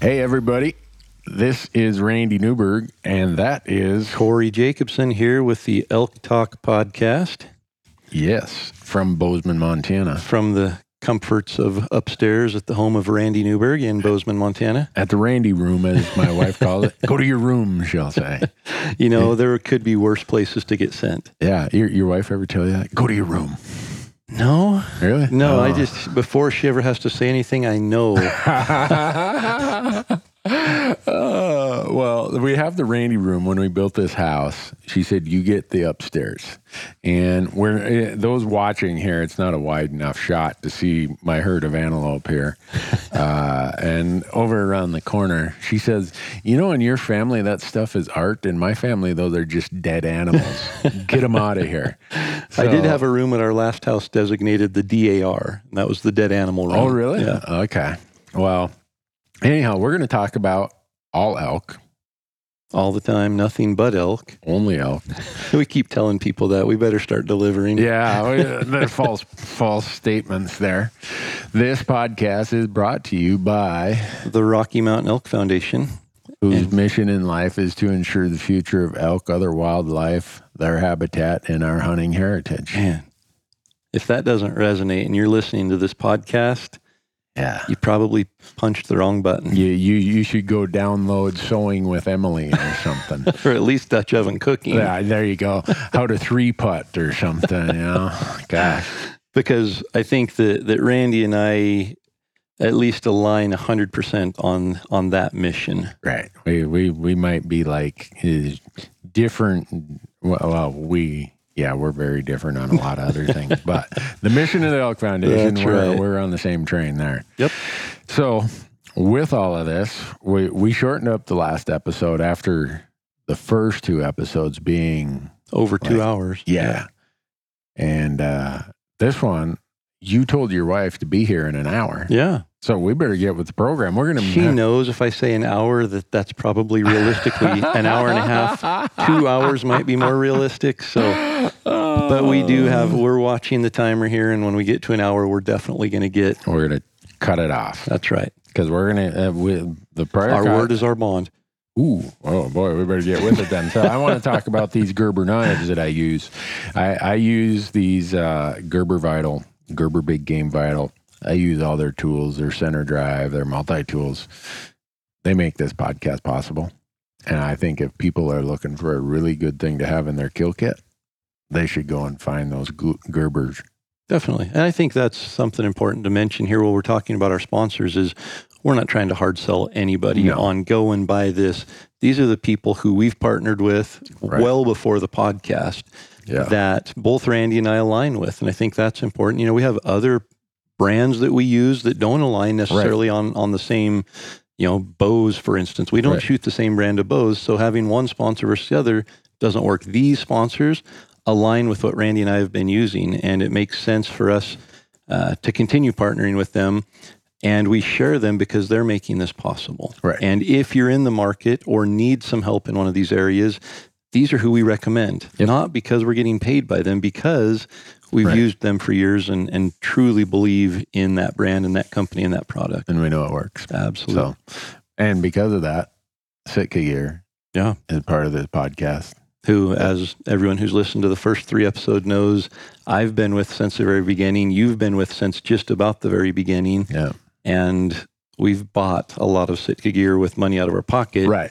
hey, everybody. This is Randy Newberg, and that is, Corey Jacobsen here with the Elk Talk podcast yes, from Bozeman, Montana. from the comforts of upstairs at the home of Randy Newberg in Bozeman, Montana. At the Randy room, as my wife calls it. Go to your room, she'll say. You know, there could be worse places to get sent. Yeah, your, your wife ever tell you that? Go to your room. No, Really? no, I Oh. just, before she ever has to say anything, I know. Uh, well, we have the Randy room. When we built this house, she said you get the upstairs, and we're eh, those watching here. It's not a wide enough shot to see my herd of antelope here, uh, and over around the corner, she says, "You know, in your family, that stuff is art. In my family, though, they're just dead animals. get them out of here." I did have a room at our last house designated the DAR, and that was the dead animal room. Oh, really? Yeah. Okay. Well, anyhow, we're going to talk about all elk, All the time, nothing but elk. only elk. We keep telling people that. We better start delivering. Yeah, false false statements there. This podcast is brought to you by The Rocky Mountain Elk Foundation. whose mission in life is to ensure the future of elk, other wildlife, their habitat, and our hunting heritage. Man, if that doesn't resonate and you're listening to this podcast, Yeah. you probably punched the wrong button. You, you you should go download sewing with Emily or something. Or at least Dutch oven cooking. yeah, there you go. How to three putt or something, you know. Gosh. Because I think that, that Randy and I at least align 100% on, on that mission. Right. We we we might be like uh, different. Well, well, we yeah, we're very different on a lot of other things. But the mission of the Elk Foundation, That's we're right. we're on the same train there. Yep. So with all of this, we we shortened up the last episode after the first two episodes being Over two Right. hours. yeah, and uh, this one. You told your wife to be here in an hour, Yeah. So we better get with the program. We're gonna. She knows if I say an hour that that's probably realistically an hour and a half. Two hours might be more realistic. So, but we do have, we're watching the timer here. And when we get to an hour, we're definitely going to get, We're gonna cut it off. that's right. because we're gonna uh, with the prior Our co- word is our bond. Ooh, oh boy, we better get with it then. So I want to talk about these Gerber knives that I use. I, I use these uh, Gerber Vital, Gerber Big Game Vital. I use all their tools, their center drive, their multi tools. They make this podcast possible, and I think if people are looking for a really good thing to have in their kill kit, they should go and find those Gerbers. Definitely. And I think that's something important to mention here while we're talking about our sponsors is we're not trying to hard sell anybody No. on go and buy this. These are the people who we've partnered with Right. well before the podcast Yeah, that both Randy and I align with. And I think that's important. You know, we have other brands that we use that don't align necessarily on, on the same, you know, bows, for instance. We don't Right. shoot the same brand of bows. So having one sponsor versus the other doesn't work. These sponsors align with what Randy and I have been using, and it makes sense for us uh, to continue partnering with them. And we share them because they're making this possible. Right. And if you're in the market or need some help in one of these areas, these are who we recommend. Yep. Not because we're getting paid by them, because We've Right. used them for years and, and truly believe in that brand and that company and that product. and we know it works. Absolutely. So, and because of that, Sitka Gear Yeah. is part of this podcast. Who, as everyone who's listened to the first three episodes knows, I've been with since the very beginning. You've been with since just about the very beginning. Yeah. And we've bought a lot of Sitka gear with money out of our pocket. Right.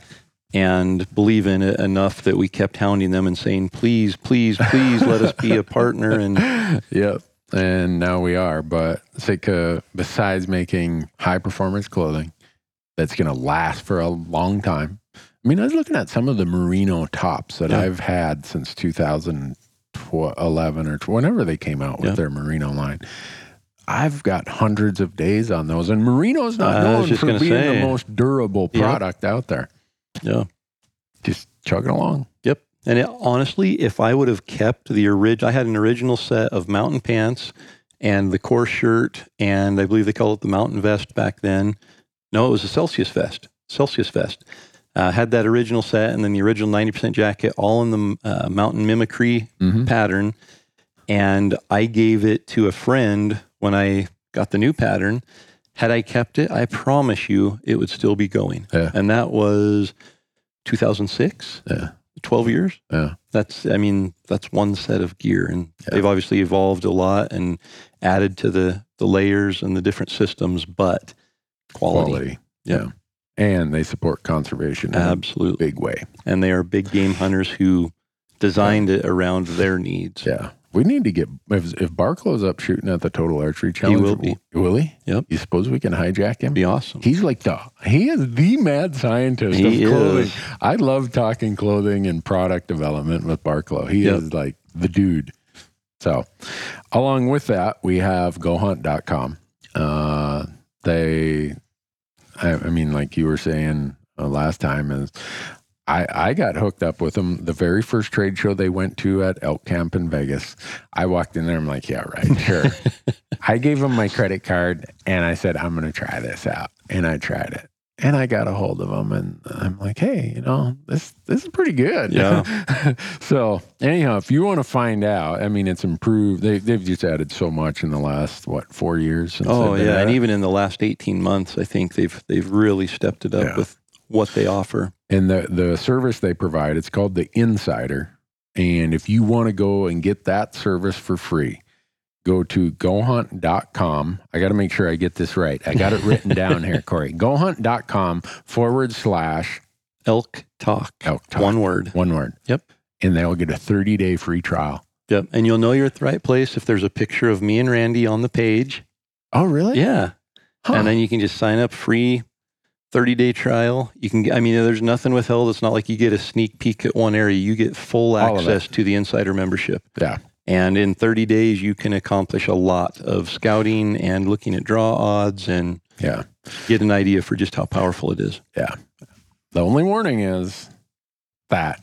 And believe in it enough that we kept hounding them and saying, please, please, please let us be a partner. And Yep. And now we are. But Sitka, besides making high performance clothing that's going to last for a long time. I mean, I was looking at some of the merino tops that Yeah. I've had since 2011 or tw- whenever they came out with Yeah. their merino line. I've got hundreds of days on those, and merino's not was known for being say. the most durable Yeah. product out there. Yeah, Just chugging along. yep. And it, honestly, if I would have kept the original, I had an original set of mountain pants and the core shirt, and I believe they called it the mountain vest back then. No, it was a Celsius vest. Celsius vest. Uh, had that original set and then the original 90% jacket all in the uh, mountain mimicry Mm-hmm. pattern. And I gave it to a friend when I got the new pattern. Had I kept it, I promise you it would still be going. Yeah. And that was 2006, Yeah. 12 years. Yeah. That's, I mean, that's one set of gear. And Yeah. they've obviously evolved a lot and added to the, the layers and the different systems, but quality. Quality. Yep. Yeah. And they support conservation in a Absolutely. big way. And they are big game hunters who designed it around their needs. Yeah. We need to get if if Barclow's up shooting at the Total Archery Challenge. will be. Will he? Yep. You suppose we can hijack him? Be awesome. He's like the he is the mad scientist He of clothing. is. I love talking clothing and product development with Barclow. He Yep. is like the dude. So, along with that, we have gohunt.com. Uh, they, I, I mean, like you were saying uh, last time, is I, I got hooked up with them the very first trade show they went to at Elk Camp in Vegas. I walked in there. I'm like, yeah, right, sure. I gave them my credit card and I said, I'm going to try this out. And I tried it. And I got a hold of them and I'm like, hey, you know, this this is pretty good. Yeah. so anyhow, if you want to find out, I mean, it's improved. They, they've just added so much in the last, what, four years? Since Oh yeah, and even in the last eighteen months, I think they've they've really stepped it up Yeah. with what they offer. And the the service they provide, it's called the Insider. And if you want to go and get that service for free, go to gohunt.com. I got to make sure I get this right. I got it written down here, Corey. Gohunt.com forward slash Elk Talk, elk talk. one word. One word. Yep. And they'll get a 30 day free trial. Yep, and you'll know you're at the right place if there's a picture of me and Randy on the page. Oh, really? Yeah, Huh. and then you can just sign up free. 30 day trial. You can, get- I mean, there's nothing withheld. It's not like you get a sneak peek at one area. You get full All of it. access to the insider membership. Yeah. And in 30 days, you can accomplish a lot of scouting and looking at draw odds and Yeah. get an idea for just how powerful it is. Yeah. The only warning is that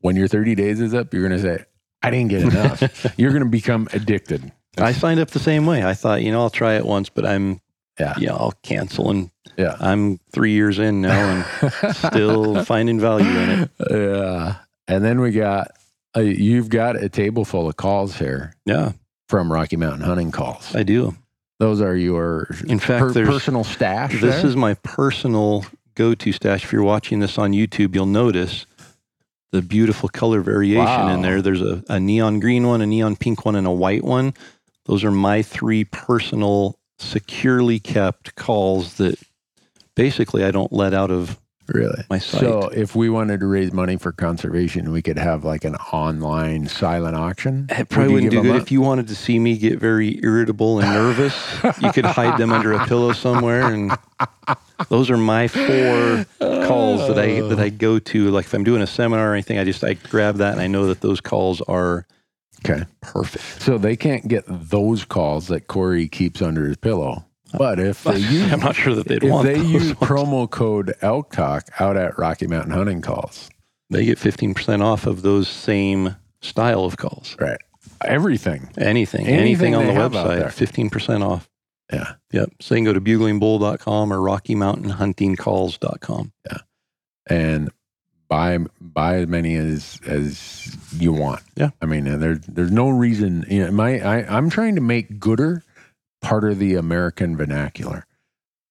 when your 30 days is up, you're going to say, I didn't get enough. you're going to become addicted. I signed up the same way. I thought, you know, I'll try it once, but I'm, Yeah. yeah, I'll cancel. And Yeah. I'm three years in now and still finding value in it. Yeah. And then we got, uh, you've got a table full of calls here Yeah, from Rocky Mountain Hunting Calls. I do. Those are your In fact, per- personal stash. this there? is my personal go-to stash. If you're watching this on YouTube, you'll notice the beautiful color variation Wow. in there. There's a, a neon green one, a neon pink one, and a white one. Those are my three personal, securely kept calls that basically I don't let out of really. my site. So if we wanted to raise money for conservation, we could have like an online silent auction. It probably you wouldn't do good them if you wanted to see me get very irritable and nervous. you could hide them under a pillow somewhere, and those are my four calls that I that I go to. Like if I'm doing a seminar or anything, I just I grab that and I know that those calls are Okay. perfect. So they can't get those calls that Corey keeps under his pillow. But if they use, I'm not sure that they'd if want they those use ones. promo code Elk Talk out at Rocky Mountain Hunting Calls, They get 15% off of those same style of calls. right? Everything. Anything, Anything anything, on they the have out there. website, 15% off. Yeah. Yep. So you can go to buglingbull.com or RockyMountainHuntingCalls.com. Yeah. And buy buy as many as as you want. Yeah. I mean, there's there's no reason. You know, my I, I'm trying to make gooder part of the American vernacular.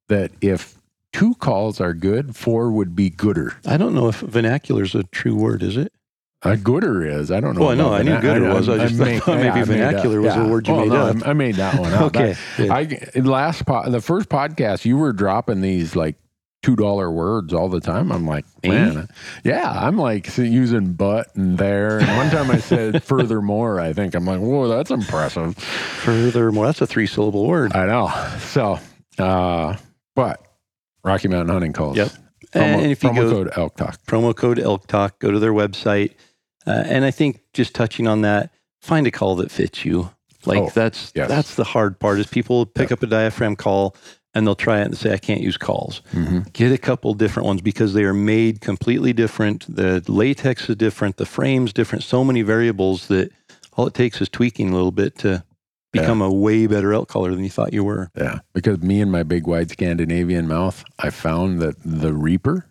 That if two calls are good, four would be gooder. I don't know if vernacular is a true word, is it? A gooder is. I don't know. Well, I know, about I knew gooder was. I just thought maybe yeah, I made vernacular was a word you made no, up. I made that one up. Okay. I last po- the first podcast you were dropping these like two dollar words all the time. I'm like, man, yeah. I'm like using but and there. And one time I said furthermore. I think I'm like, whoa, that's impressive. Furthermore, that's a three syllable word. I know. So, uh, but Rocky Mountain Hunting calls. Yep. Promo, and if you promo go code Elk Talk. promo code Elk Talk, go to their website. Uh, and I think just touching on that, find a call that fits you. Like Oh, that's yes. that's the hard part is people pick up a diaphragm call and they'll try it and say I can't use calls. Mm-hmm. Get a couple different ones because they are made completely different. The latex is different, the frame's different. So many variables that all it takes is tweaking a little bit to become a way better elk caller than you thought you were. Yeah, because me and my big wide Scandinavian mouth, I found that the Reaper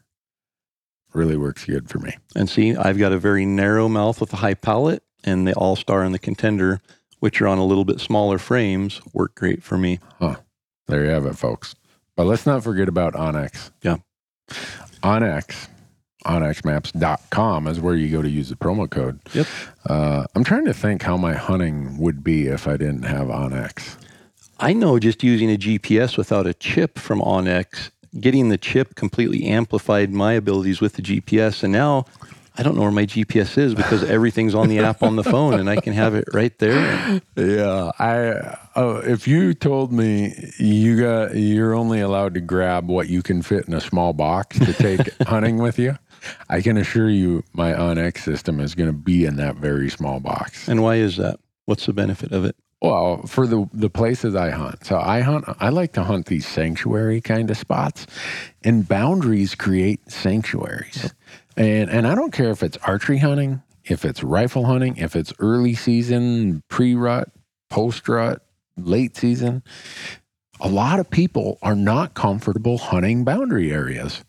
really works good for me. And see, I've got a very narrow mouth with a high palate, and the All Star and the Contender, which are on a little bit smaller frames, work great for me. There you have it, folks. But let's not forget about onX. Yeah. onX, onxmaps.com is where you go to use the promo code. Yep. Uh, I'm trying to think how my hunting would be if I didn't have onX. I know just using a GPS without a chip from onX, getting the chip completely amplified my abilities with the GPS. And now I don't know where my GPS is because everything's on the app on the phone and I can have it right there. Yeah, I. Oh, if you told me you got you're only allowed to grab what you can fit in a small box to take hunting with you, I can assure you my onX system is going to be in that very small box. And why is that? What's the benefit of it? Well, for the the places I hunt, so I hunt. I like to hunt these sanctuary kind of spots, and boundaries create sanctuaries. And and I don't care if it's archery hunting, if it's rifle hunting, if it's early season, pre rut, post rut, late season. A lot of people are not comfortable hunting boundary areas.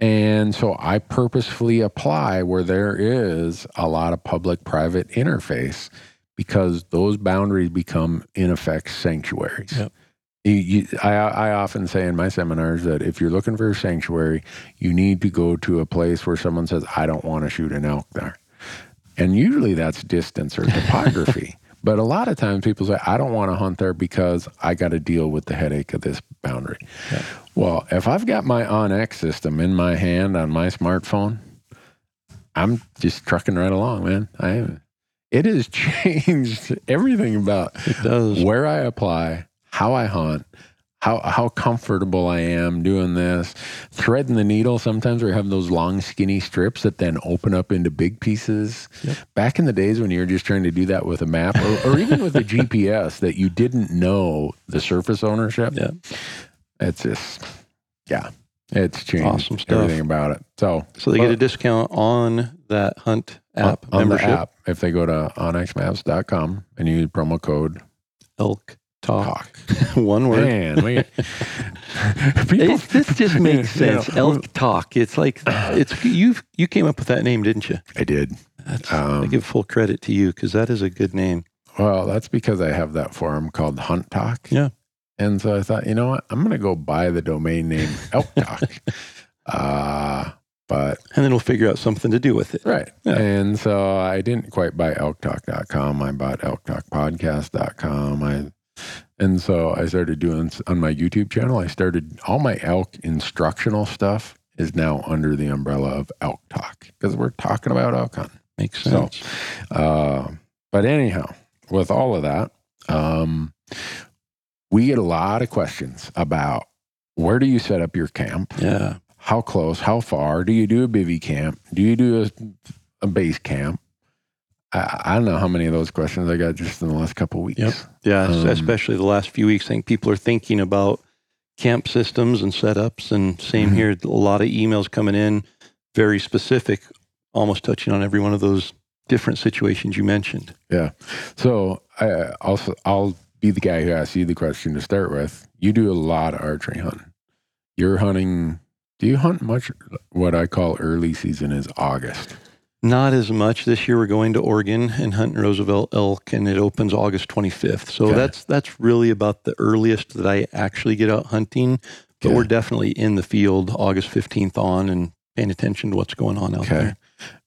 And so I purposefully apply where there is a lot of public private interface because those boundaries become, in effect, sanctuaries. Yep. You, you, I, I often say in my seminars that if you're looking for a sanctuary, you need to go to a place where someone says, I don't want to shoot an elk there. And usually that's distance or topography. but a lot of times people say, I don't want to hunt there because I got to deal with the headache of this boundary. Yeah. Well, if I've got my OnX system in my hand on my smartphone, I'm just trucking right along, man. I it has changed everything about It does. where I apply, how I hunt, how how comfortable I am doing this. Threading the needle. Sometimes we have those long, skinny strips that then open up into big pieces. Yep. Back in the days when you were just trying to do that with a map or, or even with a GPS that you didn't know the surface ownership. Yeah. It's just yeah. It's changed Awesome stuff. everything about it. So So they get a discount on that hunt app on, on the membership. app, if they go to onxmaps.com and use promo code Elk Talk. talk. One word. Man, we, people, It, this just makes You know, sense. Elk Talk. It's like it's you. You came up with that name, didn't you? I did. That's, I Um, give full credit to you because that is a good name. well, that's because I have that forum called Hunt Talk. Yeah. And so I thought, you know what? I'm going to go buy the domain name Elk Talk. uh, but And then we'll figure out something to do with it. Right. Yeah. And so I didn't quite buy elktalk.com. I bought elktalkpodcast.com. I and so I started doing on my YouTube channel. I started all my elk instructional stuff is now under the umbrella of Elk Talk because we're talking about elk hunting. Makes So- sense. Uh, but anyhow, with all of that, um, we get a lot of questions about where do you set up your camp? yeah. how close, how far? Do you do a bivy camp? Do you do a, a base camp? I, I don't know how many of those questions I got just in the last couple of weeks. Yep. Yeah. Um, especially the last few weeks, I think people are thinking about camp systems and setups. And same Mhm. here. A lot of emails coming in, very specific, almost touching on every one of those different situations you mentioned. Yeah. So I also I'll be the guy who asks you the question to start with. You do a lot of archery hunting. You're hunting Do you hunt much? What I call early season is August. Not as much this year. We're going to Oregon and hunting Roosevelt elk, and it opens August 25th. So Okay. that's that's really about the earliest that I actually get out hunting. But Okay. we're definitely in the field August 15th on and paying attention to what's going on out Okay. there.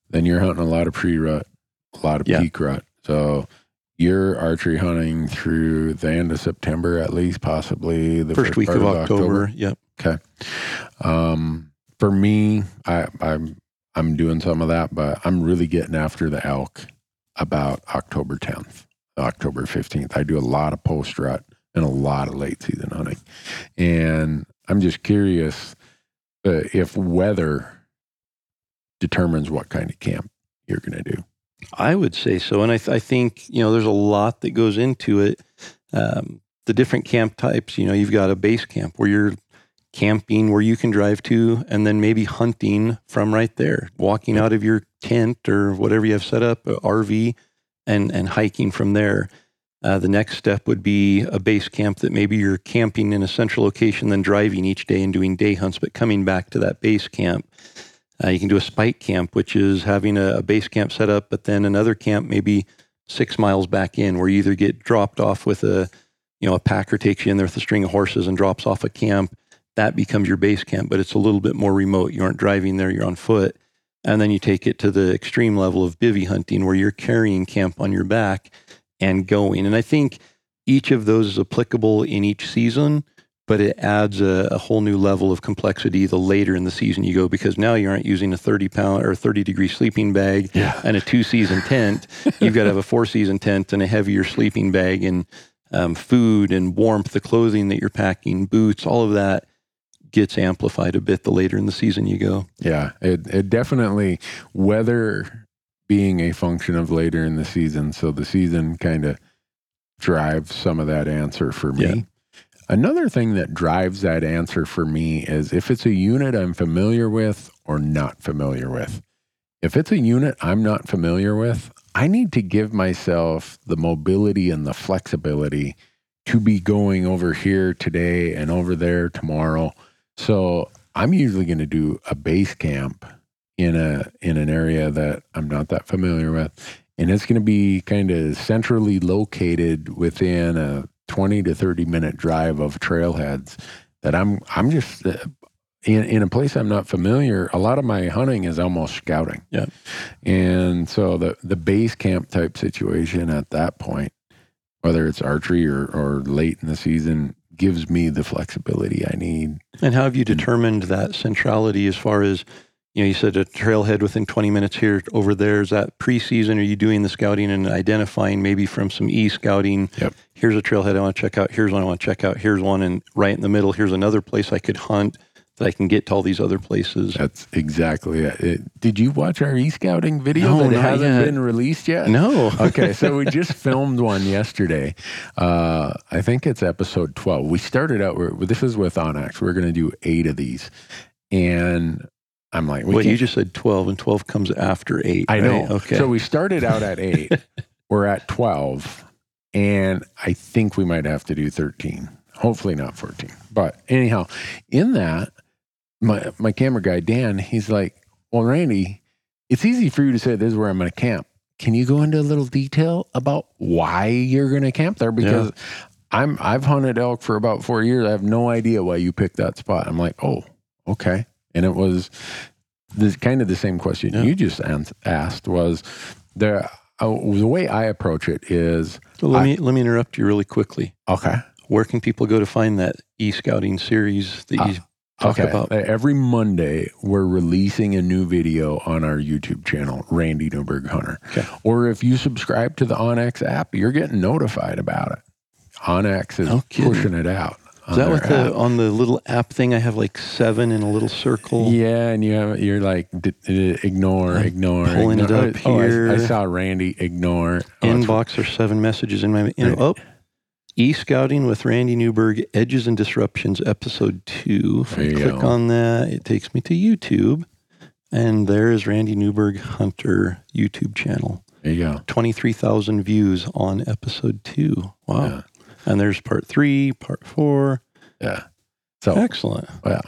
Then you're hunting a lot of pre rut, a lot of Yeah. peak rut. So you're archery hunting through the end of September, at least, possibly the First week part of October. Yep. Okay. Um, for me, I, I'm I'm doing some of that, but I'm really getting after the elk about October 10th, October 15th. I do a lot of post rut and a lot of late season hunting, and I'm just curious uh, if weather determines what kind of camp you're going to do. I would say so. And I, th- I think, you know, there's a lot that goes into it. Um, the different camp types, you know, you've got a base camp where you're camping where you can drive to, and then maybe hunting from right there, walking out of your tent or whatever you have set up, RV, and, and hiking from there. Uh, the next step would be a base camp that maybe you're camping in a central location, then driving each day and doing day hunts, but coming back to that base camp. Uh, you can do a spike camp, which is having a, a base camp set up, but then another camp maybe six miles back in, where you either get dropped off with a, you know, a packer takes you in there with a string of horses and drops off a camp. That becomes your base camp, but it's a little bit more remote. You aren't driving there; you're on foot, and then you take it to the extreme level of bivy hunting, where you're carrying camp on your back and going. And I think each of those is applicable in each season but it adds a, a whole new level of complexity the later in the season you go because now you aren't using a 30 pound or 30 degree sleeping bag Yeah. and a two season tent. You've got to have a four season tent and a heavier sleeping bag and um, food and warmth, the clothing that you're packing, boots, all of that gets amplified a bit the later in the season you go. Yeah, it, it definitely weather being a function of later in the season. So the season kind of drives some of that answer for me. Yeah. Another thing that drives that answer for me is if it's a unit I'm familiar with or not familiar with. If it's a unit I'm not familiar with, I need to give myself the mobility and the flexibility to be going over here today and over there tomorrow. So I'm usually going to do a base camp in a in an area that I'm not that familiar with, and it's going to be kind of centrally located within a 20 to 30 minute drive of trailheads. That I'm I'm just uh, in in a place I'm not familiar. A lot of my hunting is almost scouting. Yeah. and so the the base camp type situation at that point, whether it's archery or or late in the season, gives me the flexibility I need. And how have you determined that centrality as far as, you know, you said a trailhead within 20 minutes here, over there. Is that preseason? Are you doing the scouting and identifying maybe from some e scouting? Yep. Here's a trailhead I want to check out. Here's one I want to check out. Here's one. And right in the middle, here's another place I could hunt that I can get to all these other places. That's exactly it. It- did you watch our e-scouting video No, that hasn't yet. been released yet? No. okay, so we just filmed one yesterday. Uh, I think it's episode 12. We started out, this is with onX. We're going to do eight of these. And I'm like, we Wait, you just said 12, and 12 comes after 8. I know. Okay. So we started out at eight. we're at 12. And I think we might have to do 13. Hopefully not 14. But anyhow, in that, my, my camera guy, Dan, he's like, Well, Randy, it's easy for you to say this is where I'm going to camp. Can you go into a little detail about why you're going to camp there? Because I'm I've hunted elk for about four years. I have no idea why you picked that spot. I'm like, oh, okay. And it was this kind of the same question Yeah. you just asked was there. Uh, the way I approach it is So let I- me let me interrupt you really quickly. okay. Where can people go to find that e-scouting series that you talk okay. about? Every Monday, we're releasing a new video on our YouTube channel, Randy Newberg Hunter. Okay. Or if you subscribe to the onX app, you're getting notified about it. onX is No pushing it out. Is that their what the app. on the little app thing? I have like seven in a little circle. Yeah, and you have you're like d- d- ignore, I'm ignore, pulling it up Oh, I- I, saw Randy ignore. Oh, Inbox or seven messages in my in, Right. oh. E-scouting with Randy Newberg, Edges and Disruptions, episode two. If There I you click go. on that, it takes me to YouTube, and there is Randy Newberg Hunter YouTube channel. there you go. Twenty-three thousand views on episode two. Wow! Yeah. And there's part three, part four. Yeah. So Excellent. Yeah.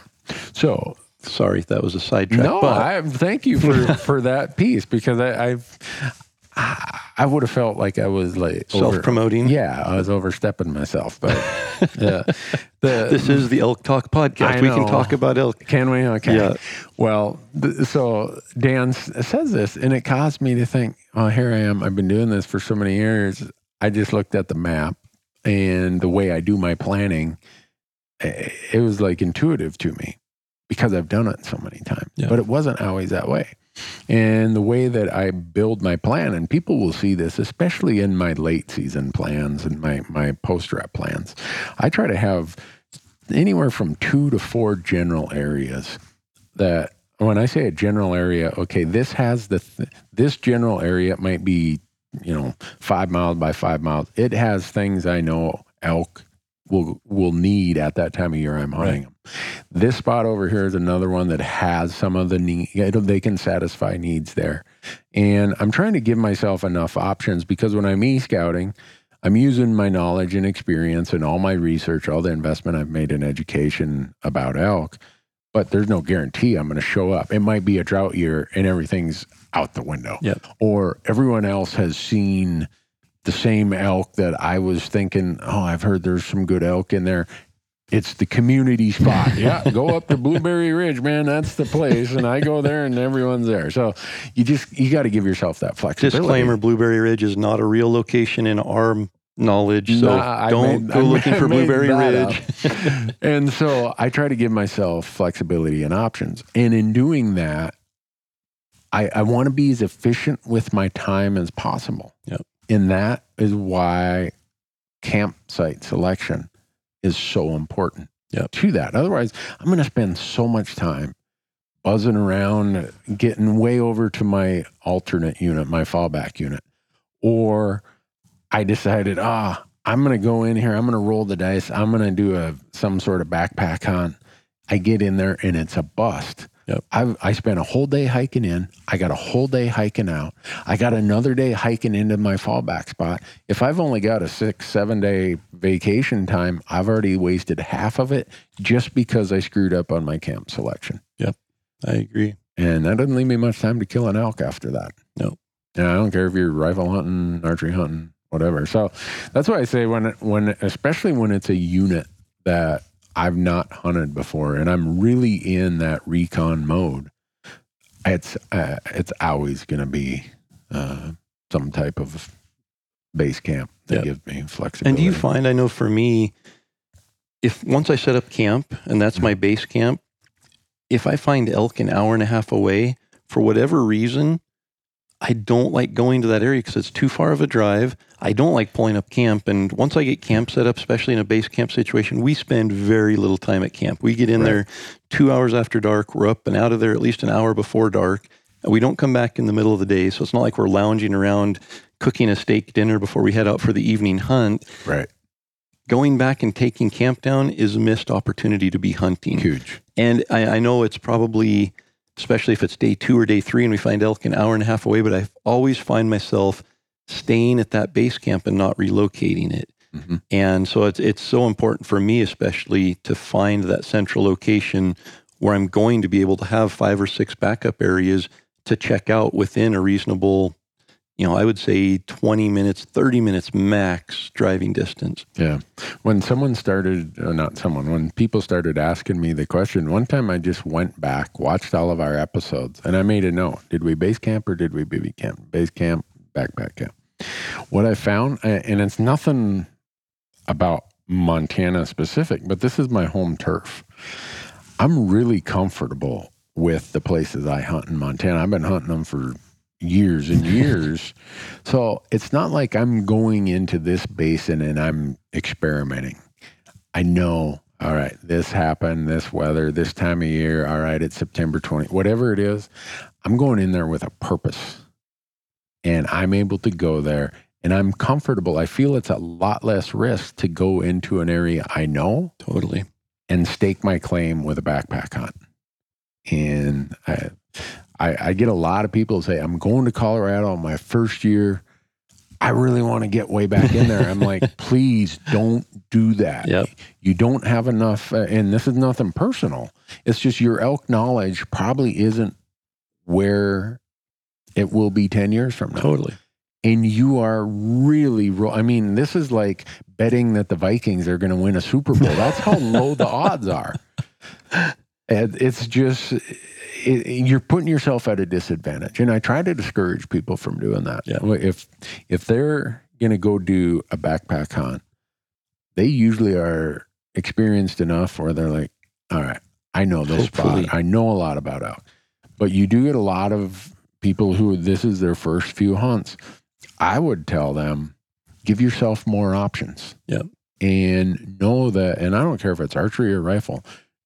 So Sorry, that was a sidetrack. No, but I thank you for for that piece because I, I've I, would have felt like I was like self-promoting. Yeah, I was overstepping myself, but yeah, the, This is the Elk Talk podcast. We can talk about elk. Can we? Okay. Yeah. Well, th- so Dan s- says this, and it caused me to think, oh, here I am. I've been doing this for so many years. I just looked at the map and the way I do my planning, it was like intuitive to me because I've done it so many times. Yeah. But it wasn't always that way. And the way that I build my plan, and people will see this, especially in my late season plans and my, my post rep plans, I try to have anywhere from two to four general areas that when I say a general area, okay, this has the th- this general area might be you know five miles by five miles. It has things I know elk will will need at that time of year I'm hunting them. This spot over here is another one that has some of the need. They can satisfy needs there, and I'm trying to give myself enough options because when I'm e scouting. I'm using my knowledge and experience and all my research, all the investment I've made in education about elk, but there's no guarantee I'm going to show up. It might be a drought year and everything's out the window. Yep. Or everyone else has seen the same elk that I was thinking, oh, I've heard there's some good elk in there. It's the community spot. yeah, go up to Blueberry Ridge, man. That's the place. And I go there and everyone's there. So you just, you got to give yourself that flexibility. Disclaimer: Blueberry Ridge is not a real location in our knowledge, so Nah, don't made- go I looking made for Blueberry Ridge. and so I try to give myself flexibility and options. And in doing that, I, I want to be as efficient with my time as possible. Yep. And that is why campsite selection is so important Yep. to that. Otherwise, I'm going to spend so much time buzzing around, getting way over to my alternate unit, my fallback unit. Or I decided, ah, I'm going to go in here. I'm going to roll the dice. I'm going to do a some sort of backpack hunt. I get in there and it's a bust. Yep. I I spent a whole day hiking in. I got a whole day hiking out. I got another day hiking into my fallback spot. If I've only got a six, seven day vacation time, I've already wasted half of it just because I screwed up on my camp selection. Yep. I agree. And that doesn't leave me much time to kill an elk after that. No. And I don't care if you're rifle hunting, archery hunting, whatever. So that's why I say when when especially when it's a unit that I've not hunted before and I'm really in that recon mode, it's uh, it's always going to be uh, some type of base camp that Yep. gives me flexibility. And do you find, I know for me, if once I set up camp and that's my base camp, if I find elk an hour and a half away, for whatever reason, I don't like going to that area because it's too far of a drive. I don't like pulling up camp. And once I get camp set up, especially in a base camp situation, we spend very little time at camp. We get in Right. there two hours after dark. We're up and out of there at least an hour before dark. We don't come back in the middle of the day. So it's not like we're lounging around cooking a steak dinner before we head out for the evening hunt right? going back and taking camp down is a missed opportunity to be hunting. Huge. And I, I know it's probably, especially if it's day two or day three and we find elk an hour and a half away, but I always find myself staying at that base camp and not relocating it. Mhm. And so it's it's so important for me, especially to find that central location where I'm going to be able to have five or six backup areas to check out within a reasonable, you know, I would say 20 minutes, 30 minutes max driving distance. Yeah. When someone started, uh, not someone, when people started asking me the question, one time I just went back, watched all of our episodes, and I made a note. Did we base camp or did we bivy camp? Base camp, backpack camp. What I found, and it's nothing about Montana specific, but this is my home turf. I'm really comfortable with the places I hunt in Montana. I've been hunting them for years and years. so it's not like I'm going into this basin and I'm experimenting. I know, all right, this happened, this weather, this time of year, all right, it's September 20, whatever it is. I'm going in there with a purpose and I'm able to go there and I'm comfortable. I feel it's a lot less risk to go into an area I know Totally. and stake my claim with a backpack hunt. And I, I, I get a lot of people say, I'm going to Colorado on my first year. I really want to get way back in there. I'm like, please don't do that. Yep. You don't have enough, uh, and this is nothing personal. It's just your elk knowledge probably isn't where it will be 10 years from now. Totally. And you are really, ro- I mean, this is like betting that the Vikings are going to win a Super Bowl. That's how low the odds are. And it's just, it, you're putting yourself at a disadvantage. And I try to discourage people from doing that. Yeah. If, if they're going to go do a backpack hunt, they usually are experienced enough where they're like, all right, I know this Hopefully. spot. I know a lot about elk. But you do get a lot of people who this is their first few hunts. I would tell them, give yourself more options. Yep. And know that, and I don't care if it's archery or rifle,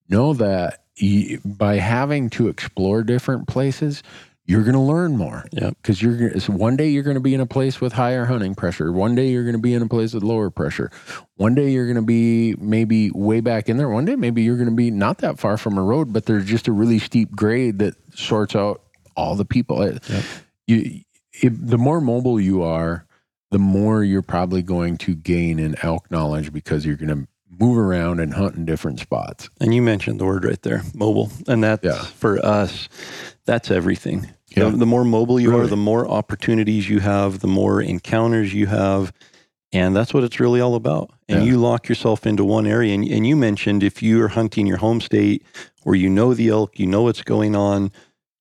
know that you, by having to explore different places, you're going to learn more. Yep. Because you're gonna- so one day you're going to be in a place with higher hunting pressure. One day you're going to be in a place with lower pressure. One day you're going to be maybe way back in there. One day maybe you're going to be not that far from a road, but there's just a really steep grade that sorts out all the people. Yep. You, if, the more mobile you are, the more you're probably going to gain in elk knowledge because you're going to move around and hunt in different spots. And you mentioned the word right there, mobile. And that's Yeah. for us, that's everything. Yeah. The, the more mobile you are, the more opportunities you have, the more encounters you have. And that's what it's really all about. And Yeah. you lock yourself into one area. And, and you mentioned if you are hunting your home state where you know the elk, you know what's going on,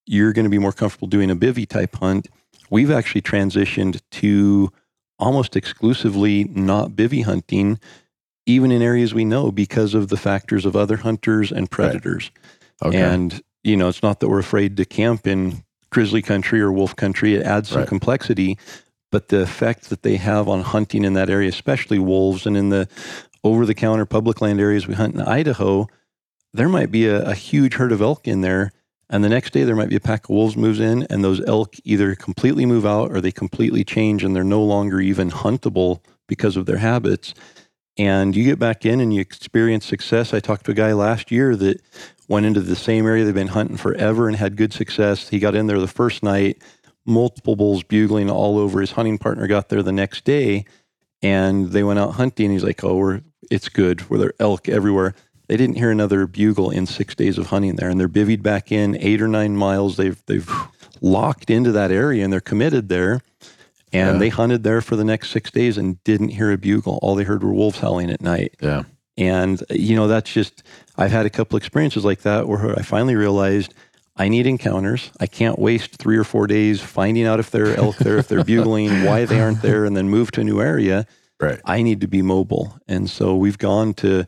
you're going to be more comfortable doing a bivy type hunt. We've actually transitioned to almost exclusively not bivy hunting, even in areas we know because of the factors of other hunters and predators. Okay. And, you know, it's not that we're afraid to camp in grizzly country or wolf country. It adds some Right. complexity, but the effect that they have on hunting in that area, especially wolves and in the over the counter public land areas we hunt in Idaho, there might be a, a huge herd of elk in there. And the next day there might be a pack of wolves moves in and those elk either completely move out or they completely change and they're no longer even huntable because of their habits. And you get back in and you experience success. I talked to a guy last year that went into the same area they've been hunting forever and had good success. He got in there the first night, multiple bulls bugling all over. His hunting partner got there the next day and they went out hunting. He's like, Oh, we're, it's good. Where there elk everywhere. They didn't hear another bugle in six days of hunting there. And they're bivvied back in eight or nine miles. They've, they've locked into that area and they're committed there. And Yeah. they hunted there for the next six days and didn't hear a bugle. All they heard were wolves howling at night. yeah. And, you know, that's just, I've had a couple experiences like that where I finally realized I need encounters. I can't waste three or four days finding out if there are elk there, if they're bugling, why they aren't there, and then move to a new area. Right. I need to be mobile. And so we've gone to,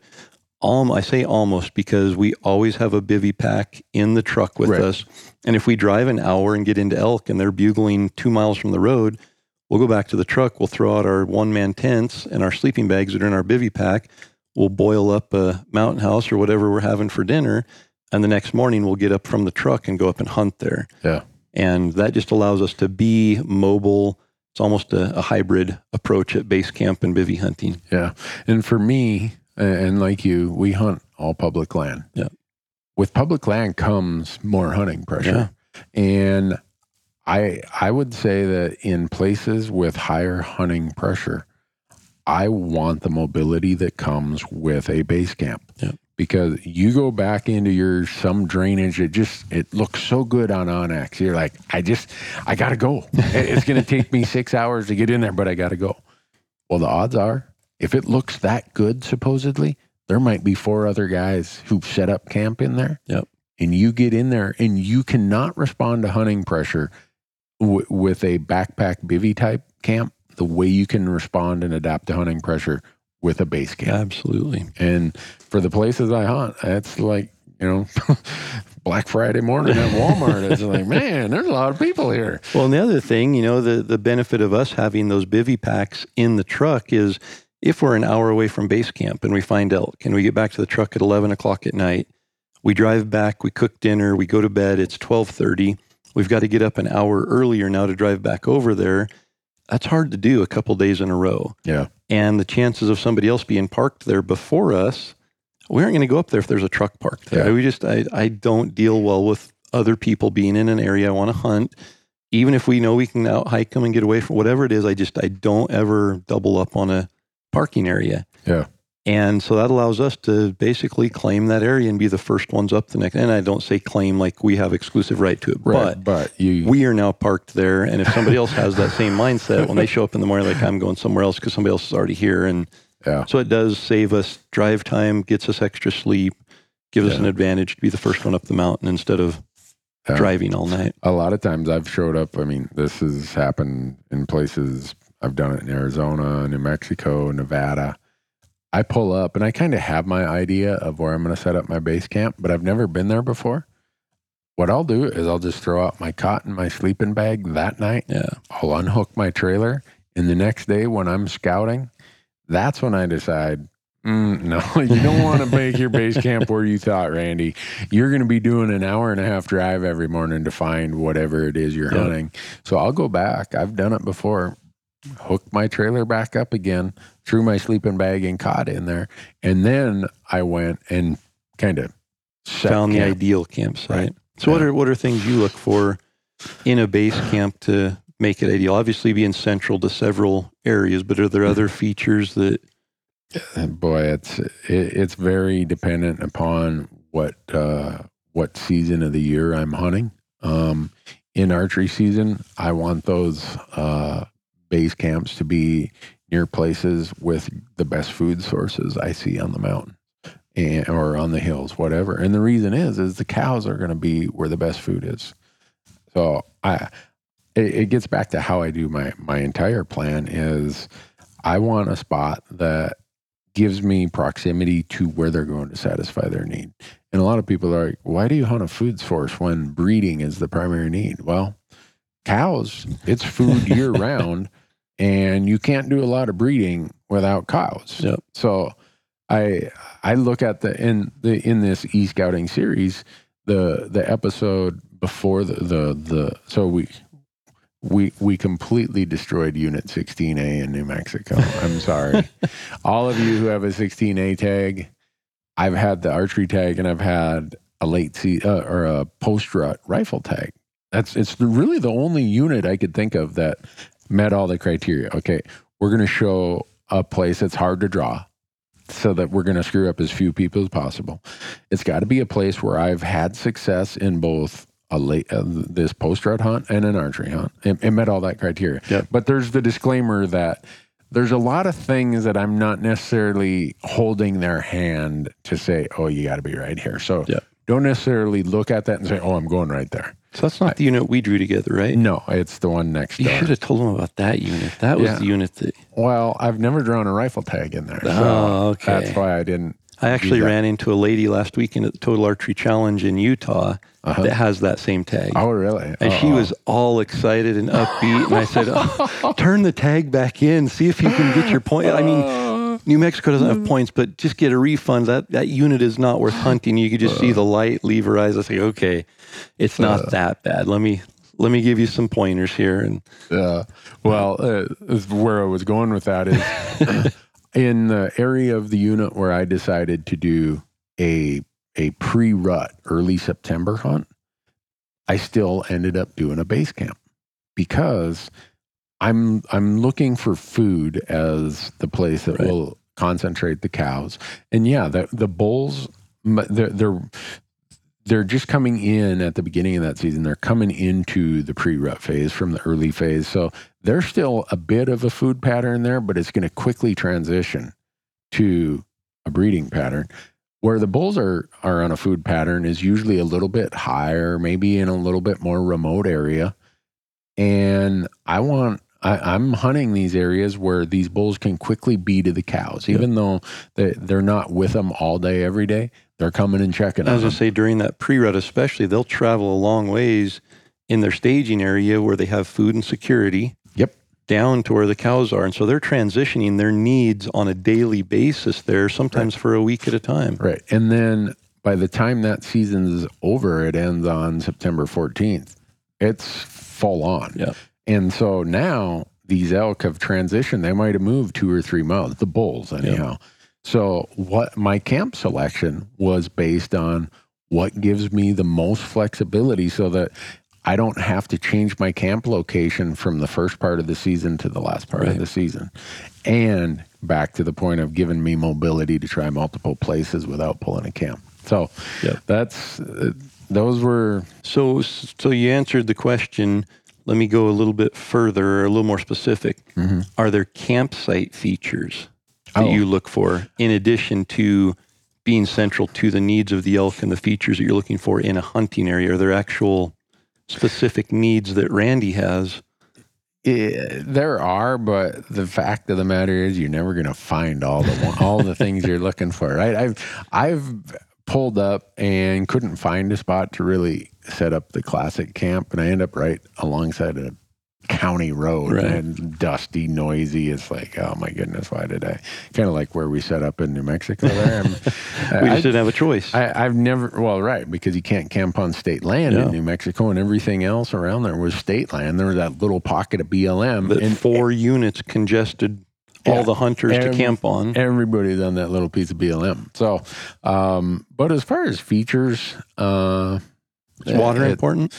um, I say almost because we always have a bivy pack in the truck with Right. us. And if we drive an hour and get into elk and they're bugling two miles from the road, we'll go back to the truck. We'll throw out our one man tents and our sleeping bags that are in our bivy pack. We'll boil up a mountain house or whatever we're having for dinner. And the next morning we'll get up from the truck and go up and hunt there. Yeah. And that just allows us to be mobile. It's almost a, a hybrid approach at base camp and bivy hunting. Yeah. And for me, and like you, we hunt all public land. Yeah. With public land comes more hunting pressure. Yeah. And I I would say that in places with higher hunting pressure, I want the mobility that comes with a base camp. Yeah. Because you go back into your some drainage, it just it looks so good on onX. You're like, I just I gotta go. It's gonna take me six hours to get in there, but I gotta go. Well, the odds are, if it looks that good, supposedly, there might be four other guys who've set up camp in there. Yep. And you get in there and you cannot respond to hunting pressure w- with a backpack bivy type camp the way you can respond and adapt to hunting pressure with a base camp. Absolutely. And for the places I hunt, that's like, you know, Black Friday morning at Walmart. It's like, man, there's a lot of people here. Well, and the other thing, you know, the, the benefit of us having those bivy packs in the truck is if we're an hour away from base camp and we find elk and we get back to the truck at 11 o'clock at night, we drive back, we cook dinner, we go to bed, it's 1230. We've got to get up an hour earlier now to drive back over there. That's hard to do a couple days in a row. Yeah. And the chances of somebody else being parked there before us, we aren't going to go up there if there's a truck parked there. Yeah. We just, I, I don't deal well with other people being in an area I want to hunt even if we know we can out hike them and get away from whatever it is, I just I don't ever double up on a parking area. Yeah. And so that allows us to basically claim that area and be the first ones up the next. And I don't say claim like we have exclusive right to it, Right. but But, you, we are now parked there. And if somebody else has that same mindset, when they show up in the morning, like I'm going somewhere else because somebody else is already here. And yeah. so it does save us drive time, gets us extra sleep, gives us an advantage to be the first one up the mountain instead of Yeah. driving all night. A lot of times I've showed up. I mean, this has happened in places. I've done it in Arizona, New Mexico, Nevada. I pull up and I kind of have my idea of where I'm going to set up my base camp, but I've never been there before. What I'll do is I'll just throw out my cot and my sleeping bag that night. Yeah. I'll unhook my trailer. And the next day when I'm scouting, that's when I decide, mm, no, you don't want to make your base camp where you thought, Randy. You're going to be doing an hour and a half drive every morning to find whatever it is you're Yeah. hunting. So I'll go back. I've done it before. Hook my trailer back up again, threw my sleeping bag and cot in there. And then I went and kind of Found the ideal campsite. Right. So what are what are things you look for in a base camp to make it ideal? Obviously being central to several areas, but are there other features that boy it's it, it's very dependent upon what uh what season of the year i'm hunting um in archery season i want those uh base camps to be near places with the best food sources i see on the mountain and or on the hills whatever and the reason is is the cows are going to be where the best food is so i it, it gets back to how i do my my entire plan is i want a spot that gives me proximity to where they're going to satisfy their need. And a lot of people are like, why do you hunt a food source when breeding is the primary need? Well, cows, it's food year round, and you can't do a lot of breeding without cows. Yep. So I I look at the in the in this e scouting series, the the episode before the the the so we we we completely destroyed Unit 16A in New Mexico. I'm sorry. All of you who have a 16A tag, I've had the archery tag and I've had a late se- uh, or a post rut rifle tag. That's it's the, really the only unit I could think of that met all the criteria. Okay, we're going to show a place that's hard to draw so that we're going to screw up as few people as possible. It's got to be a place where I've had success in both a late uh, this post rut hunt and an archery hunt. It, it met all that criteria. Yep. But there's the disclaimer that there's a lot of things that I'm not necessarily holding their hand to say, oh, you got to be right here. So Yep. Don't necessarily look at that and say, oh, I'm going right there. so that's not the unit we drew together, right? No, it's the one next to You door. should have told them about that unit. That was Yeah. the unit that Well, I've never drawn a rifle tag in there. So Oh, okay. That's why I didn't. I actually ran into a lady last weekend at the Total Archery Challenge in Utah Uh-huh. that has that same tag. Oh, really? And she Oh. was all excited and upbeat. And I said, oh, turn the tag back in, see if you can get your point. I mean, New Mexico doesn't have points, but just get a refund. That that unit is not worth hunting. You could just see the light leave her eyes. I say, okay, it's not that bad. Let me let me give you some pointers here. And Uh, well, uh, where I was going with that is in the area of the unit where I decided to do a a pre-rut early September hunt. I still ended up doing a base camp because I'm I'm looking for food as the place that Right. will concentrate the cows. And yeah, the the bulls they're they're they're just coming in at the beginning of that season. They're coming into the pre-rut phase from the early phase. So there's still a bit of a food pattern there, but it's going to quickly transition to a breeding pattern. Where the bulls are are on a food pattern is usually a little bit higher, maybe in a little bit more remote area. And I want I, I'm hunting these areas where these bulls can quickly be to the cows, even though they, they're not with them all day, every day. They're coming and checking As I was going to say during that pre-rut, especially, they'll travel a long ways in their staging area where they have food and security. Yep. Down to where the cows are, and so they're transitioning their needs on a daily basis there, sometimes for a week at a time. Right. And then by the time that season's over, it ends on September 14th. It's full on. Yep. And so now these elk have transitioned. They might have moved two or three miles, the bulls, anyhow. So what my camp selection was based on what gives me the most flexibility so that I don't have to change my camp location from the first part of the season to the last part Right. of the season. And back to the point of giving me mobility to try multiple places without pulling a camp. So Yep. that's uh, those were So, so you answered the question. Let me go a little bit further, or a little more specific. Are there campsite features that Oh. you look for in addition to being central to the needs of the elk and the features that you're looking for in a hunting area? Are there actual specific needs that Randy has? Eh, there are, but the fact of the matter is, you're never going to find all the all the things you're looking for. Right? I've I've pulled up and couldn't find a spot to really set up the classic camp, and I end up right alongside a county road Right. and dusty, noisy. It's like, oh my goodness, why did I? Kind of like where we set up in New Mexico. There, We I- just didn't have a choice. I, I've never, well, right, because you can't camp on state land Yeah. in New Mexico, and everything else around there was state land. There was that little pocket of BLM, and four units congested all the hunters to camp on. everybody's on that little piece of BLM. So, um, but as far as features, uh, Is water it- important?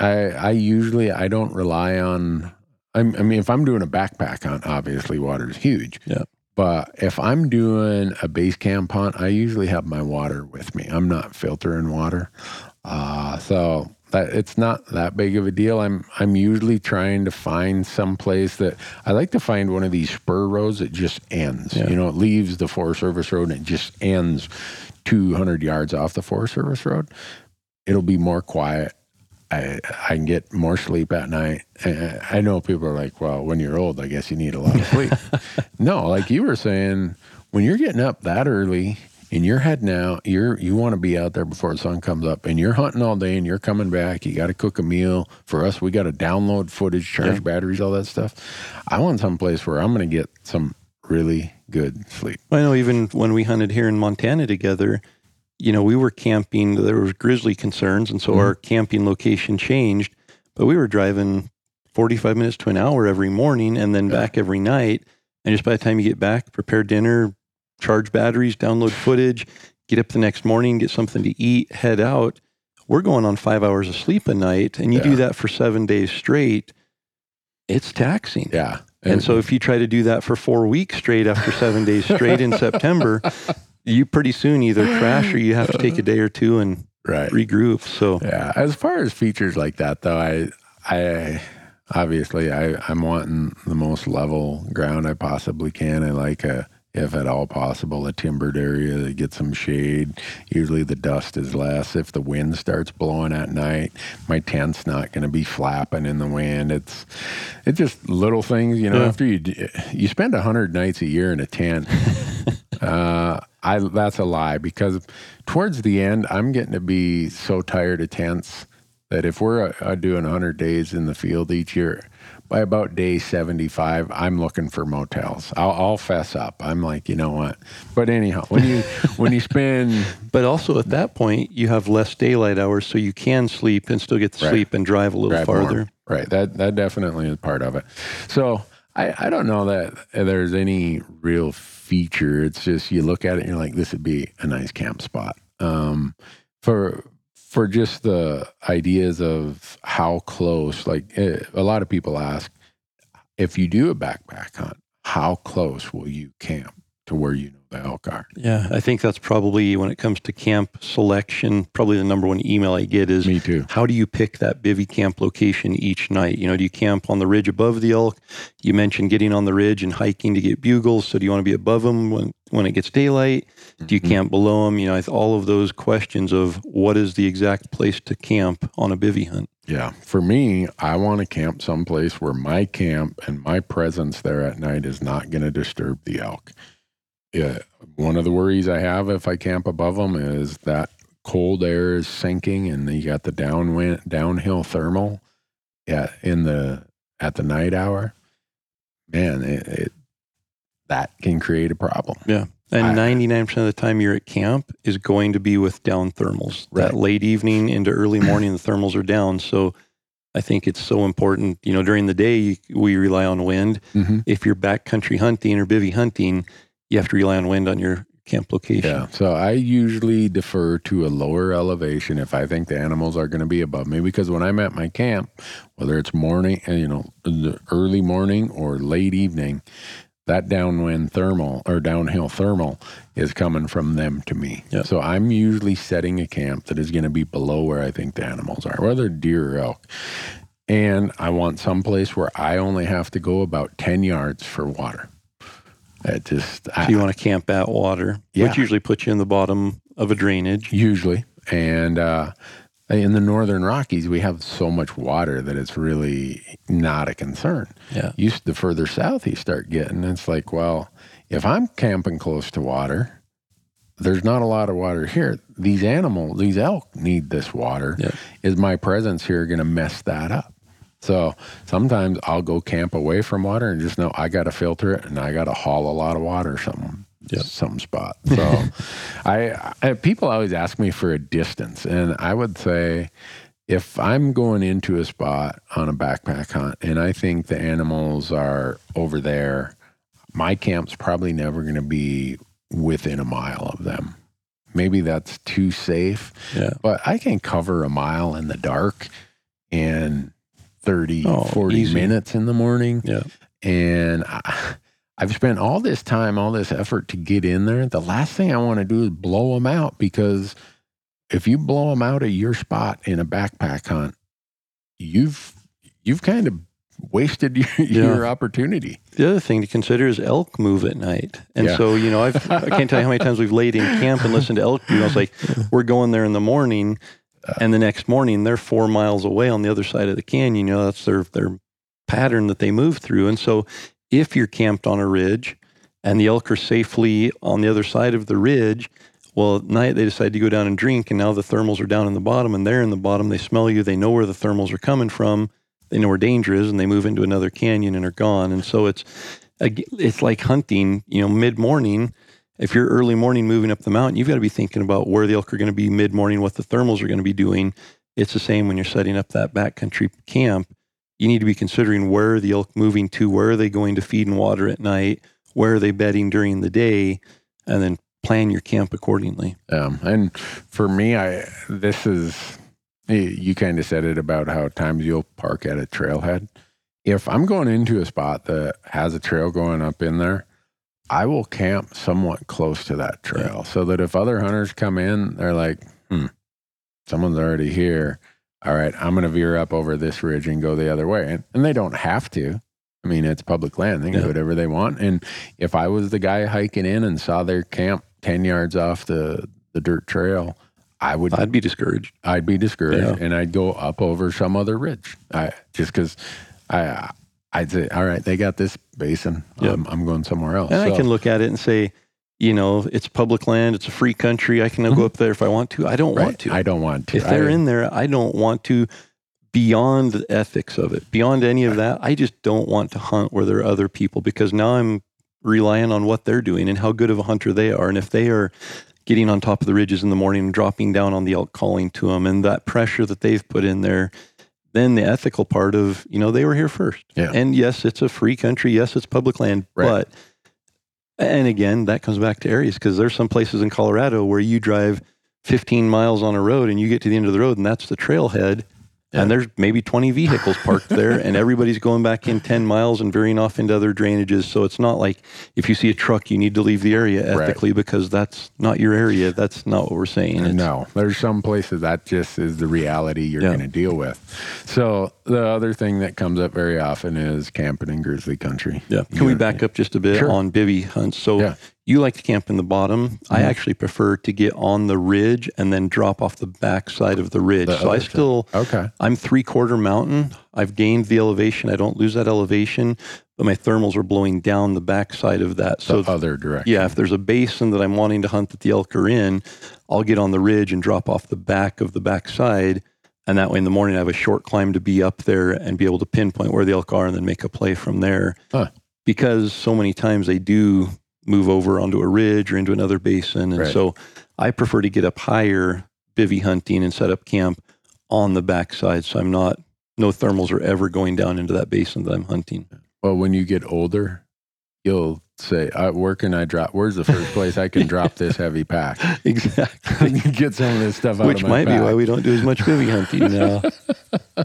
I, I usually I don't rely on. I'm, I mean, if I'm doing a backpack hunt, obviously water is huge. Yeah. But if I'm doing a base camp hunt, I usually have my water with me. I'm not filtering water, uh, so that it's not that big of a deal. I'm I'm usually trying to find some place that I like to find one of these spur roads that just ends. Yeah. You know, it leaves the Forest Service Road and it just ends 200 yards off the Forest Service Road. It'll be more quiet. I I can get more sleep at night. Uh, I know people are like, well, when you're old, I guess you need a lot of sleep. no, like you were saying, when you're getting up that early and you're heading out, you're you want to be out there before the sun comes up, and you're hunting all day, and you're coming back. You got to cook a meal. For us, we got to download footage, charge Yeah. batteries, all that stuff. I want some place where I'm going to get some really good sleep. I know even when we hunted here in Montana together, you know, we were camping, there was grizzly concerns, and so Mm-hmm. our camping location changed, but we were driving 45 minutes to an hour every morning and then back every night. And just by the time you get back, prepare dinner, charge batteries, download footage, get up the next morning, get something to eat, head out. We're going on five hours of sleep a night, and you do that for seven days straight. It's taxing. Yeah, And so if you try to do that for four weeks straight after seven days straight in September, you pretty soon either crash or you have to take a day or two and right, regroup. So Yeah, as far as features like that, though, I, I obviously I, I'm wanting the most level ground I possibly can. I like a, if at all possible, a timbered area that gets some shade. Usually the dust is less. If the wind starts blowing at night, my tent's not going to be flapping in the wind. It's, it's just little things, you know. Yeah. After you you spend a hundred nights a year in a tent. Uh, I that's a lie because towards the end, I'm getting to be so tired of tents that if we're uh, doing 100 days in the field each year, by about day 75, I'm looking for motels. I'll, I'll fess up. I'm like, you know what? But anyhow, when you when you spend but also at that point you have less daylight hours so you can sleep and still get to Right. sleep and drive a little drive more, farther. right? That that definitely is part of it. So I I don't know that there's any real feature. It's just you look at it and you're like, this would be a nice camp spot. Um, for for just the ideas of how close, like eh, a lot of people ask, if you do a backpack hunt, how close will you camp to where you know the elk are? Yeah, I think that's probably when it comes to camp selection, probably the number one email I get is Me too. how do you pick that bivy camp location each night? You know, do you camp on the ridge above the elk? You mentioned getting on the ridge and hiking to get bugles. So do you want to be above them when, when it gets daylight? Do you Mhm. camp below them? You know, all of those questions of what is the exact place to camp on a bivy hunt? Yeah. For me, I want to camp someplace where my camp and my presence there at night is not going to disturb the elk. Yeah. One of the worries I have if I camp above them is that cold air is sinking and you got the downwind, downhill thermal yeah, in the, at the night hour. Man, it, it that can create a problem. Yeah. And 99% of the time you're at camp is going to be with down thermals. That late evening into early morning, the thermals are down. So I think it's so important. You know, during the day, we rely on wind. Mm-hmm. If you're backcountry hunting or bivy hunting, you have to rely on wind on your camp location. Yeah. So I usually defer to a lower elevation if I think the animals are going to be above me because when I'm at my camp, whether it's morning, uh, you know, the early morning or late evening, that downwind thermal or downhill thermal is coming from them to me. Yep. So I'm usually setting a camp that is going to be below where I think the animals are, whether deer or elk. And I want some place where I only have to go about 10 yards for water. It just, So I, you want to camp at water, Yeah. which usually puts you in the bottom of a drainage. usually. And uh, in the northern Rockies, we have so much water that it's really not a concern. Yeah. You, the further south you start getting, it's like, well, if I'm camping close to water, there's not a lot of water here. These animals, these elk need this water. Yeah. Is my presence here going to mess that up? So sometimes I'll go camp away from water and just know I got to filter it and I got to haul a lot of water some Yep. some spot. So I, I people always ask me for a distance, and I would say if I'm going into a spot on a backpack hunt and I think the animals are over there, my camp's probably never going to be within a mile of them. Maybe that's too safe, Yeah. but I can cover a mile in the dark in 30, Oh, 40 easy. minutes in the morning. Yeah. And I, I've spent all this time, all this effort to get in there. The last thing I want to do is blow them out because if you blow them out of your spot in a backpack hunt, you've you've kind of wasted your, your opportunity. The other thing to consider is elk move at night. And Yeah. so, you know, I've, I can't tell you how many times we've laid in camp and listened to elk. You know, it's like we're going there in the morning and the next morning they're four miles away on the other side of the canyon. You know, that's their, their pattern that they move through. And so if you're camped on a ridge and the elk are safely on the other side of the ridge, well, at night they decide to go down and drink, and now the thermals are down in the bottom, and they're in the bottom. They smell you. They know where the thermals are coming from. They know where danger is, and they move into another canyon and are gone. And so it's it's like hunting. You know, mid morning. If you're early morning moving up the mountain, you've got to be thinking about where the elk are going to be mid morning, what the thermals are going to be doing. It's the same when you're setting up that backcountry camp. You need to be considering where are the elk moving to, where are they going to feed and water at night, where are they bedding during the day, and then plan your camp accordingly. Um, and for me, I this is you kind of said it about how times you'll park at a trailhead. If I'm going into a spot that has a trail going up in there, I will camp somewhat close to that trail so that if other hunters come in, they're like, hmm, someone's already here. All right, I'm going to veer up over this ridge and go the other way. And, and they don't have to. I mean, it's public land. They can Yeah. do whatever they want. And if I was the guy hiking in and saw their camp 10 yards off the, the dirt trail, I would I'd be discouraged. I'd be discouraged Yeah. and I'd go up over some other ridge. I just because I I'd say, all right, they got this basin. Yep. Um, I'm going somewhere else. And I can look at it and say, you know, it's public land, it's a free country. I can now go up there if I want to. I don't right, want to. I don't want to. if they're in there, I don't want to. Beyond the ethics of it, beyond any of that, I just don't want to hunt where there are other people because now I'm relying on what they're doing and how good of a hunter they are. And if they are getting on top of the ridges in the morning and dropping down on the elk calling to them and that pressure that they've put in there, then the ethical part of, you know, they were here first. Yeah. And yes, it's a free country. Yes, it's public land. Right. But, and again, that comes back to areas because there's some places in Colorado where you drive 15 miles on a road and you get to the end of the road and that's the trailhead. Yeah. And there's maybe 20 vehicles parked there and everybody's going back in 10 miles and veering off into other drainages. So it's not like if you see a truck, you need to leave the area Right. ethically because that's not your area. That's not what we're saying. It's- No, there's some places that just is the reality you're Yeah. going to deal with. So the other thing that comes up very often is camping in grizzly country. Yeah. Can we You- back up just a bit Sure. on bivy hunts? So Yeah. You like to camp in the bottom. I Mhm. actually prefer to get on the ridge and then drop off the back side of the ridge. The so I still, Okay. I'm three quarter mountain. I've gained the elevation. I don't lose that elevation, but my thermals are blowing down the back side of that. So So other direction. yeah, if there's a basin that I'm wanting to hunt that the elk are in, I'll get on the ridge and drop off the back of the back side. And that way in the morning, I have a short climb to be up there and be able to pinpoint where the elk are and then make a play from there. Huh. Because so many times they do move over onto a ridge or into another basin. And Right. so I prefer to get up higher, bivy hunting and set up camp on the backside. So I'm not, no thermals are ever going down into that basin that I'm hunting. Well, when you get older, you'll say, uh, "Where can I drop? Where's the first place I can drop this heavy pack? exactly. Get some of this stuff out Which might pack." be why we don't do as much bivy hunting now.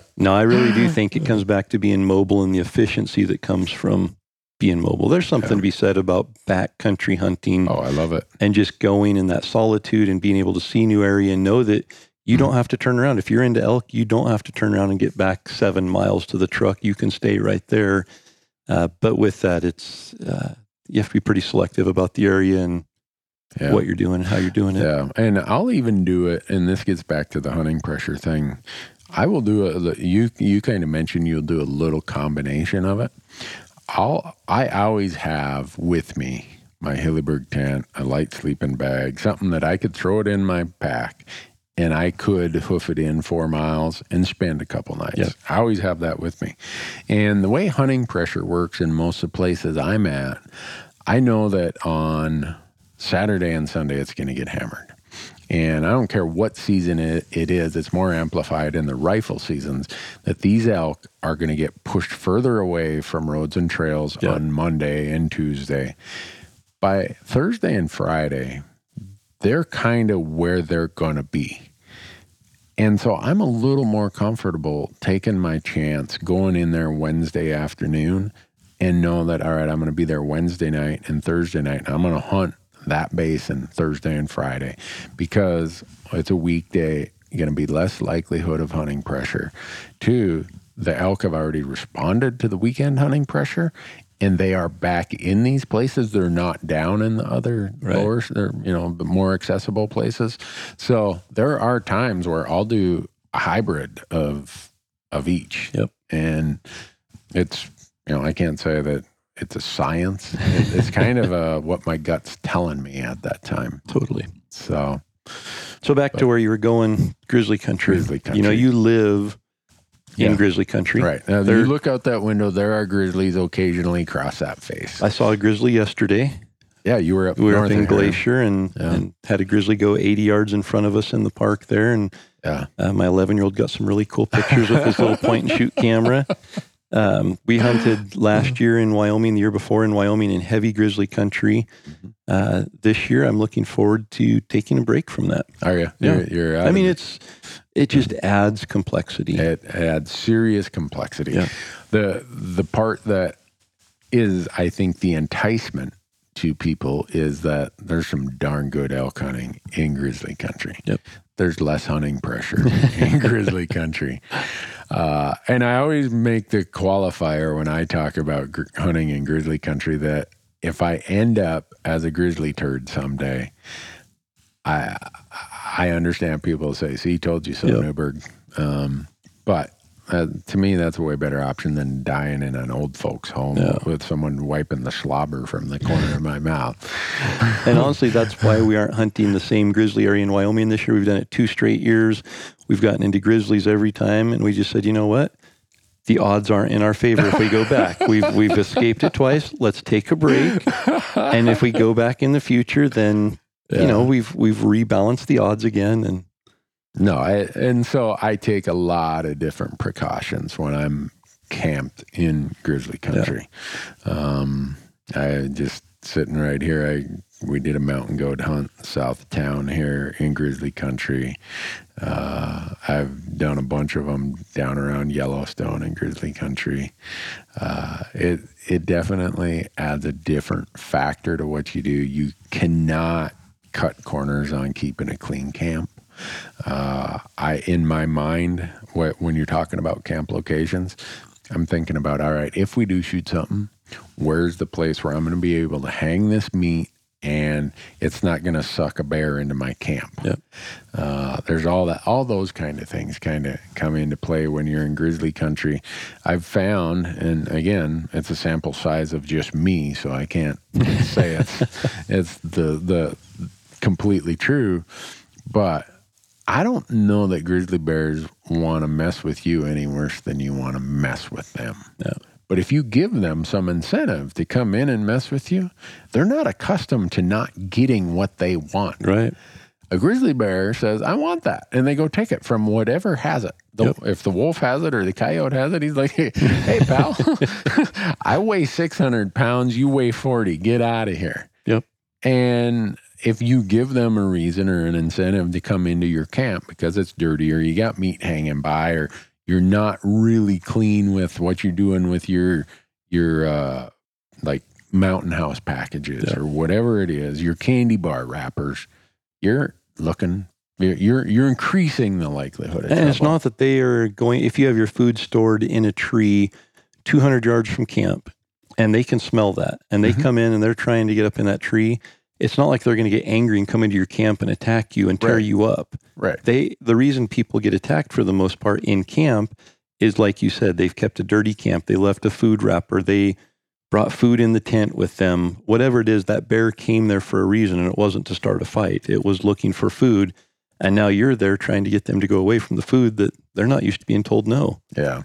no, I really do think it comes back to being mobile and the efficiency that comes from being mobile. There's something to be said about backcountry hunting oh, I love it. and just going in that solitude and being able to see new area and know that you don't have to turn around. If you're into elk, you don't have to turn around and get back seven miles to the truck. You can stay right there. Uh, but with that, it's uh, you have to be pretty selective about the area and Yeah. what you're doing and how you're doing it. Yeah, and I'll even do it. And this gets back to the hunting pressure thing. I will do a you you kind of mentioned you'll do a little combination of it. I'll I always have with me my Hilleberg tent, a light sleeping bag, something that I could throw it in my pack, and I could hoof it in four miles and spend a couple nights. Yep. I always have that with me. And the way hunting pressure works in most of the places I'm at, I know that on Saturday and Sunday it's going to get hammered. And I don't care what season it, it is, it's more amplified in the rifle seasons that these elk are going to get pushed further away from roads and trails Yeah. on Monday and Tuesday. By Thursday and Friday, they're kind of where they're going to be. And so I'm a little more comfortable taking my chance going in there Wednesday afternoon and know that, all right, I'm going to be there Wednesday night and Thursday night. And I'm going to hunt that basin Thursday and Friday because it's a weekday. You're going to be less likelihood of hunting pressure. Two, the elk have already responded to the weekend hunting pressure and they are back in these places. They're not down in the other Right. lower, they're, you know, the more accessible places. So there are times where I'll do a hybrid of of each. Yep. And it's you know, I can't say that it's a science. It's kind of a, what my gut's telling me at that time. Totally. So So back to where you were going, grizzly country. Grizzly Country. You know, you live in Yeah. grizzly country. right now, There- you look out that window. There are grizzlies occasionally cross that face. I saw a grizzly yesterday. yeah, you were up. We were up in. Glacier and, Yeah. and had a grizzly go 80 yards in front of us in the park there. And Yeah, uh, my 11 year old got some really cool pictures with his little point and shoot camera. Um, we hunted last year in Wyoming, the year before in Wyoming in heavy grizzly country. Mm-hmm. Uh, this year, I'm looking forward to taking a break from that. are you? Yeah. You're, you're I mean, it. it's it just adds complexity. It adds serious complexity. Yeah. The the part that is, I think, the enticement to people is that there's some darn good elk hunting in grizzly country. Yep. There's less hunting pressure in grizzly country. Uh, and I always make the qualifier when I talk about gr- hunting in grizzly country that if I end up as a grizzly turd someday, I I understand people say, "See, told you so, Yep. Newberg." Um, but uh, to me, that's a way better option than dying in an old folks' home Yeah. with someone wiping the slobber from the corner of my mouth. And honestly, that's why we aren't hunting the same grizzly area in Wyoming this year. We've done it two straight years. We've gotten into grizzlies every time, and we just said, you know what? The odds aren't in our favor if we go back. We've we've escaped it twice. Let's take a break, and if we go back in the future, then Yeah. you know we've we've rebalanced the odds again. And No, I, and so I take a lot of different precautions when I'm camped in grizzly country. Um, I just sitting right here. I we did a mountain goat hunt south of town here in grizzly country. Uh, I've done a bunch of them down around Yellowstone and grizzly country. Uh, it it definitely adds a different factor to what you do. You cannot cut corners on keeping a clean camp. Uh, I, in my mind, when you're talking about camp locations, I'm thinking about, all right, if we do shoot something, where's the place where I'm going to be able to hang this meat and it's not going to suck a bear into my camp? Yep. Uh, there's all that, all those kind of things kind of come into play when you're in grizzly country. I've found, and again, it's a sample size of just me, so I can't say it's it's the the completely true, but I don't know that grizzly bears want to mess with you any worse than you want to mess with them. No. But if you give them some incentive to come in and mess with you, they're not accustomed to not getting what they want. right, A grizzly bear says, I want that. And they go take it from whatever has it. The, Yep. If the wolf has it or the coyote has it, he's like, hey, hey, pal, I weigh 600 pounds. You weigh 40. Get out of here. Yep. And if you give them a reason or an incentive to come into your camp because it's dirty or you got meat hanging by or you're not really clean with what you're doing with your your uh like mountain house packages Yeah. or whatever it is, your candy bar wrappers, you're looking you're you're, increasing the likelihood of And it's not that they are going, if you have your food stored in a tree 200 yards from camp and they can smell that and they Mhm. come in and they're trying to get up in that tree, it's not like they're going to get angry and come into your camp and attack you and tear Right. you up. right. They, the reason people get attacked for the most part in camp is like you said, they've kept a dirty camp. They left a food wrapper. They brought food in the tent with them. Whatever it is, that bear came there for a reason and it wasn't to start a fight. It was looking for food. And now you're there trying to get them to go away from the food that they're not used to being told no. Yeah.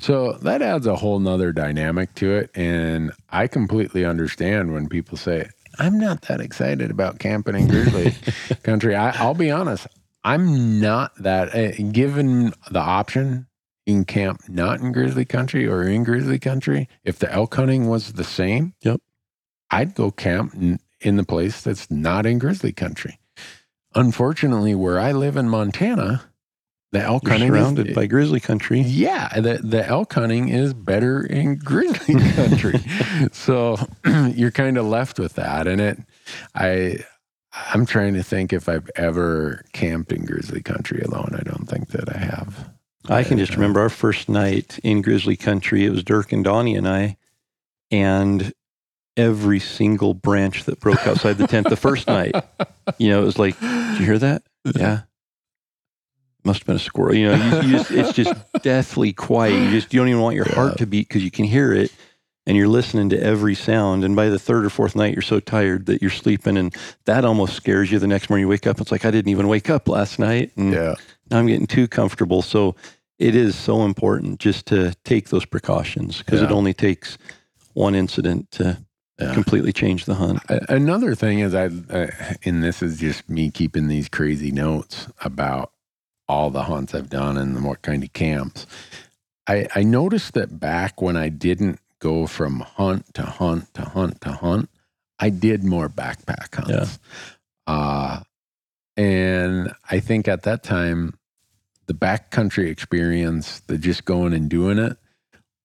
So that adds a whole nother dynamic to it. And I completely understand when people say, I'm not that excited about camping in grizzly country. I, I'll be honest, I'm not that, uh, given the option in camp, not in grizzly country or in grizzly country, if the elk hunting was the same, Yep. I'd go camp in, in the place that's not in grizzly country. Unfortunately, where I live in Montana, the elk hunting is- surrounded by grizzly country. yeah, the the elk hunting is better in grizzly country. so you're kind of left with that. And it I I'm trying to think if I've ever camped in grizzly country alone. I don't think that I have. I can just uh, remember our first night in grizzly country. It was Dirk and Donnie and I, and every single branch that broke outside the tent the first night. You know, it was like, did you hear that? Yeah. Must have been a squirrel. You know, you, you just, it's just deathly quiet. You just you don't even want your Yeah. heart to beat because you can hear it, and you're listening to every sound. And by the third or fourth night, you're so tired that you're sleeping, and that almost scares you. The next morning, you wake up, it's like I didn't even wake up last night, and Yeah. now I'm getting too comfortable. So it is so important just to take those precautions because it only takes one incident to Yeah. completely change the hunt. Another thing is I, uh, and this is just me keeping these crazy notes about all the hunts I've done and what kind of camps. I, I noticed that back when I didn't go from hunt to hunt to hunt to hunt, I did more backpack hunts. Uh, and I think at that time, the backcountry experience, the just going and doing it,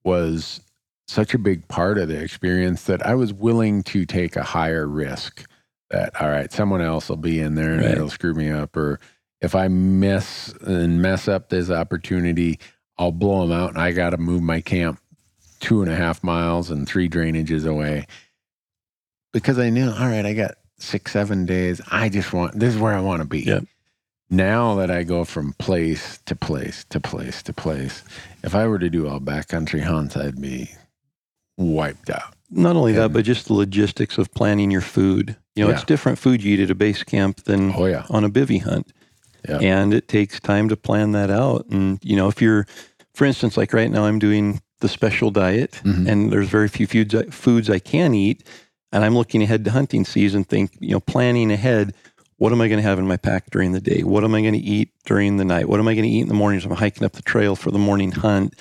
was such a big part of the experience that I was willing to take a higher risk that, all right, someone else will be in there and Right. it'll screw me up. Or if I miss and mess up this opportunity, I'll blow them out and I got to move my camp two and a half miles and three drainages away because I knew, all right, I got six, seven days. I just want, this is where I want to be. Yep. Now that I go from place to place to place to place, if I were to do all backcountry hunts, I'd be wiped out. Not only that, but just the logistics of planning your food. You know, Yeah. it's different food you eat at a base camp than Oh, yeah. on a bivy hunt. Yeah. And it takes time to plan that out. And, you know, if you're, for instance, like right now, I'm doing the special diet Mhm. and there's very few foods I, foods I can eat. And I'm looking ahead to hunting season, think, you know, planning ahead. What am I going to have in my pack during the day? What am I going to eat during the night? What am I going to eat in the mornings? I'm hiking up the trail for the morning hunt.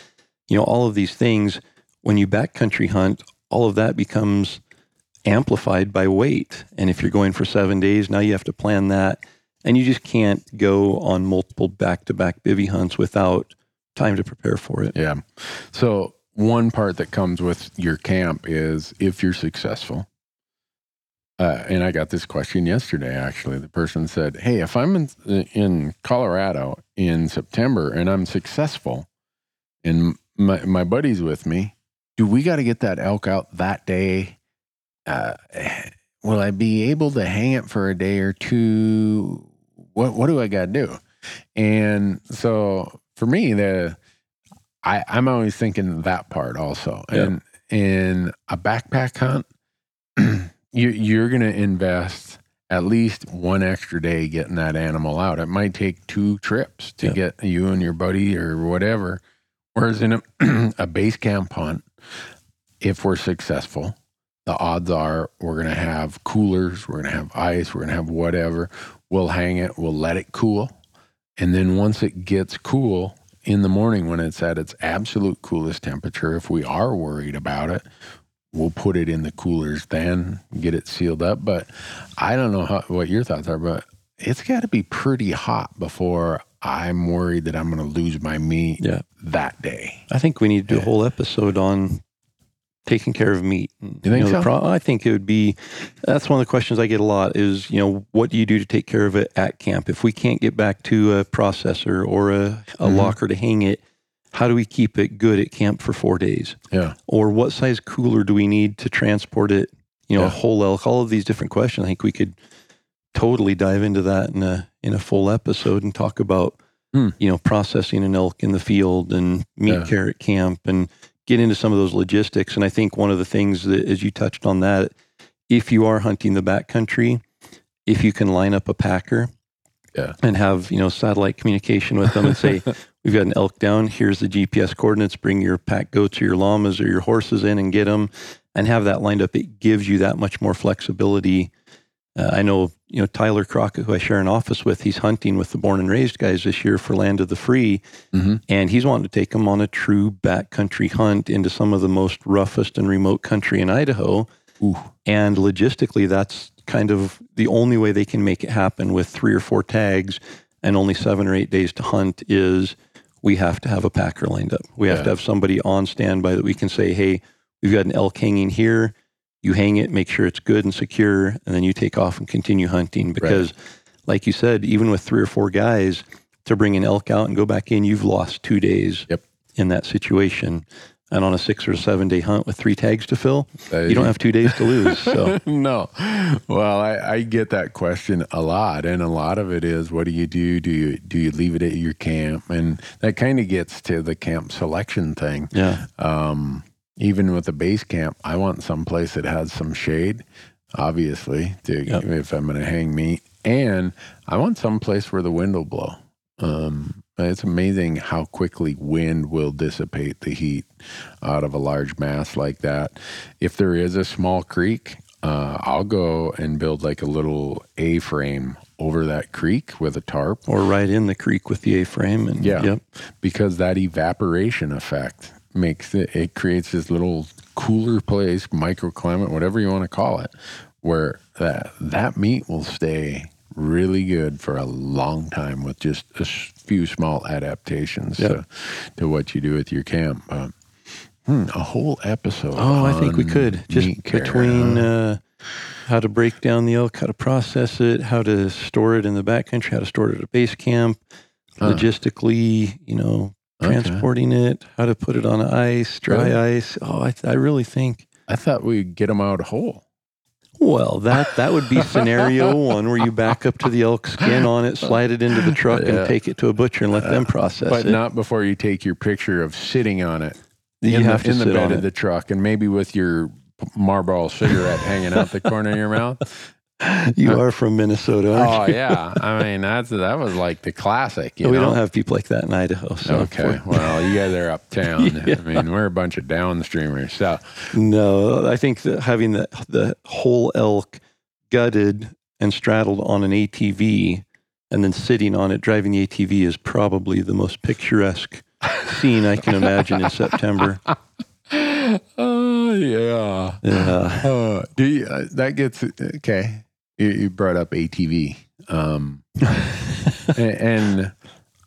You know, all of these things. When you backcountry hunt, all of that becomes amplified by weight. And if you're going for seven days, now you have to plan that. And you just can't go on multiple back to back bivy hunts without time to prepare for it. Yeah. So, one part that comes with your camp is if you're successful. Uh, and I got this question yesterday, actually. The person said, Hey, if I'm in, in Colorado in September and I'm successful and my, my buddy's with me, do we got to get that elk out that day? Uh, will I be able to hang it for a day or two? What, what do I got to do? And so for me, the, I, I'm always thinking that part also. Yeah. And in a backpack hunt, you, you're going to invest at least one extra day getting that animal out. It might take two trips to Yeah. get you and your buddy or whatever. Whereas in a, a base camp hunt, if we're successful, the odds are we're going to have coolers, we're going to have ice, we're going to have whatever. We'll hang it, we'll let it cool. And then once it gets cool in the morning when it's at its absolute coolest temperature, if we are worried about it, we'll put it in the coolers then, get it sealed up. But I don't know how, what your thoughts are, but it's got to be pretty hot before I'm worried that I'm going to lose my meat Yeah. that day. I think we need to do a whole episode on taking care of meat. You think know, so? pro- I think it would be. That's one of the questions I get a lot. Is you know what do you do to take care of it at camp? If we can't get back to a processor or a, a Mhm. locker to hang it, how do we keep it good at camp for four days? Yeah. Or what size cooler do we need to transport it? You know, Yeah. a whole elk. All of these different questions. I think we could totally dive into that in a in a full episode and talk about Hmm. you know processing an elk in the field and meat Yeah. care at camp and get into some of those logistics. And I think one of the things that, as you touched on that, if you are hunting the backcountry, if you can line up a packer Yeah. and have you know satellite communication with them and say we've got an elk down here's the gps coordinates bring your pack goats or your llamas or your horses in and get them and have that lined up it gives you that much more flexibility uh, i know you know tyler crockett who i share an office with he's hunting with the born and raised guys this year for land of the free Mhm. and he's wanting to take them on a true backcountry hunt into some of the most roughest and remote country in idaho Ooh. and logistically, that's kind of the only way they can make it happen with three or four tags and only seven or eight days to hunt is we have to have a packer lined up. We have Yeah. to have somebody on standby that we can say, hey, we've got an elk hanging here. You hang it, make sure it's good and secure, and then you take off and continue hunting. Because, like you said, even with three or four guys to bring an elk out and go back in, you've lost two days Yep. in that situation. And on a six or seven day hunt with three tags to fill, you don't have two days to lose. So. no. Well, I, I get that question a lot, and a lot of it is, what do you do? Do you do you leave it at your camp? And that kind of gets to the camp selection thing. Yeah. Um, even with a base camp, I want some place that has some shade, obviously, to Yep. if I'm going to hang meat, and I want some place where the wind will blow. Um, it's amazing how quickly wind will dissipate the heat out of a large mass like that. If there is a small creek, uh, I'll go and build like a little A frame over that creek with a tarp Or right in the creek with the A frame. And Yeah. Yep. because that evaporation effect makes it, it creates this little cooler place, microclimate, whatever you want to call it, where that, that meat will stay really good for a long time with just a few small adaptations Yeah. to, to what you do with your camp. But, hmm, a whole episode. Oh, I think we could. Just between uh, how to break down the elk, how to process it, how to store it in the backcountry, how to store it at a base camp, Huh. logistically, you know, Okay. transporting it, how to put it on ice, dry Really? ice. Oh, I, I really think. I thought we'd get them out whole. Well, that that would be scenario one where you back up to the elk, skin on it, slide it into the truck, Yeah. and take it to a butcher and let them uh, process But it. But not before you take your picture of sitting on it you in have the, to in the bed of the truck, and maybe with your Marlboro cigarette hanging out the corner of your mouth. you are from Minnesota, aren't Oh yeah, I mean that's that was like the classic. You we know? don't have people like that in Idaho. So okay, well you guys are uptown. Yeah. I mean we're a bunch of downstreamers. So No, I think having the the whole elk gutted and straddled on an ATV and then sitting on it driving the ATV is probably the most picturesque scene I can imagine in September. oh yeah. Yeah. Uh, do you, uh, that gets okay? You, you brought up ATV, um, and, and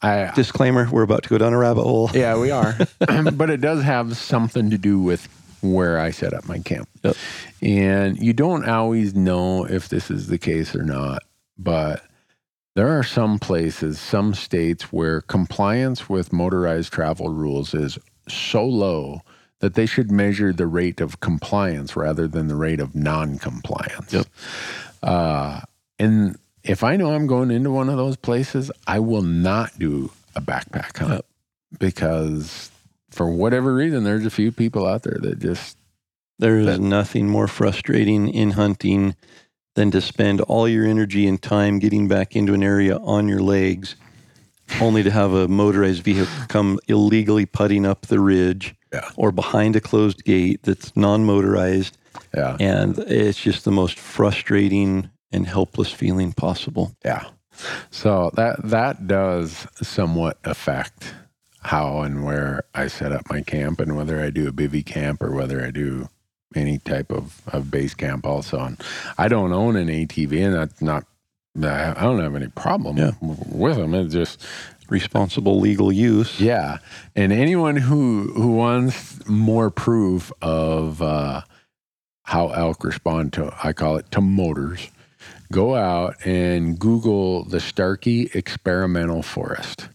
I Disclaimer, we're about to go down a rabbit hole. Yeah, we are. but it does have something to do with where I set up my camp. Yep. And you don't always know if this is the case or not, but there are some places, some states where compliance with motorized travel rules is so low that they should measure the rate of compliance rather than the rate of non-compliance. Yep. Uh, and if I know I'm going into one of those places, I will not do a backpack hunt because for whatever reason, there's a few people out there that just There is That- nothing more frustrating in hunting than to spend all your energy and time getting back into an area on your legs, only to have a motorized vehicle come illegally putting up the ridge Yeah. or behind a closed gate that's non motorized Yeah. And it's just the most frustrating and helpless feeling possible. Yeah. So that that does somewhat affect how and where I set up my camp and whether I do a bivy camp or whether I do any type of, of base camp also. And I don't own an ATV and that's not I don't have any problem Yeah. with them. It's just Responsible legal use. yeah. And anyone who who wants more proof of uh, how elk respond to I call it to motors, go out and Google the Starkey Experimental Forest.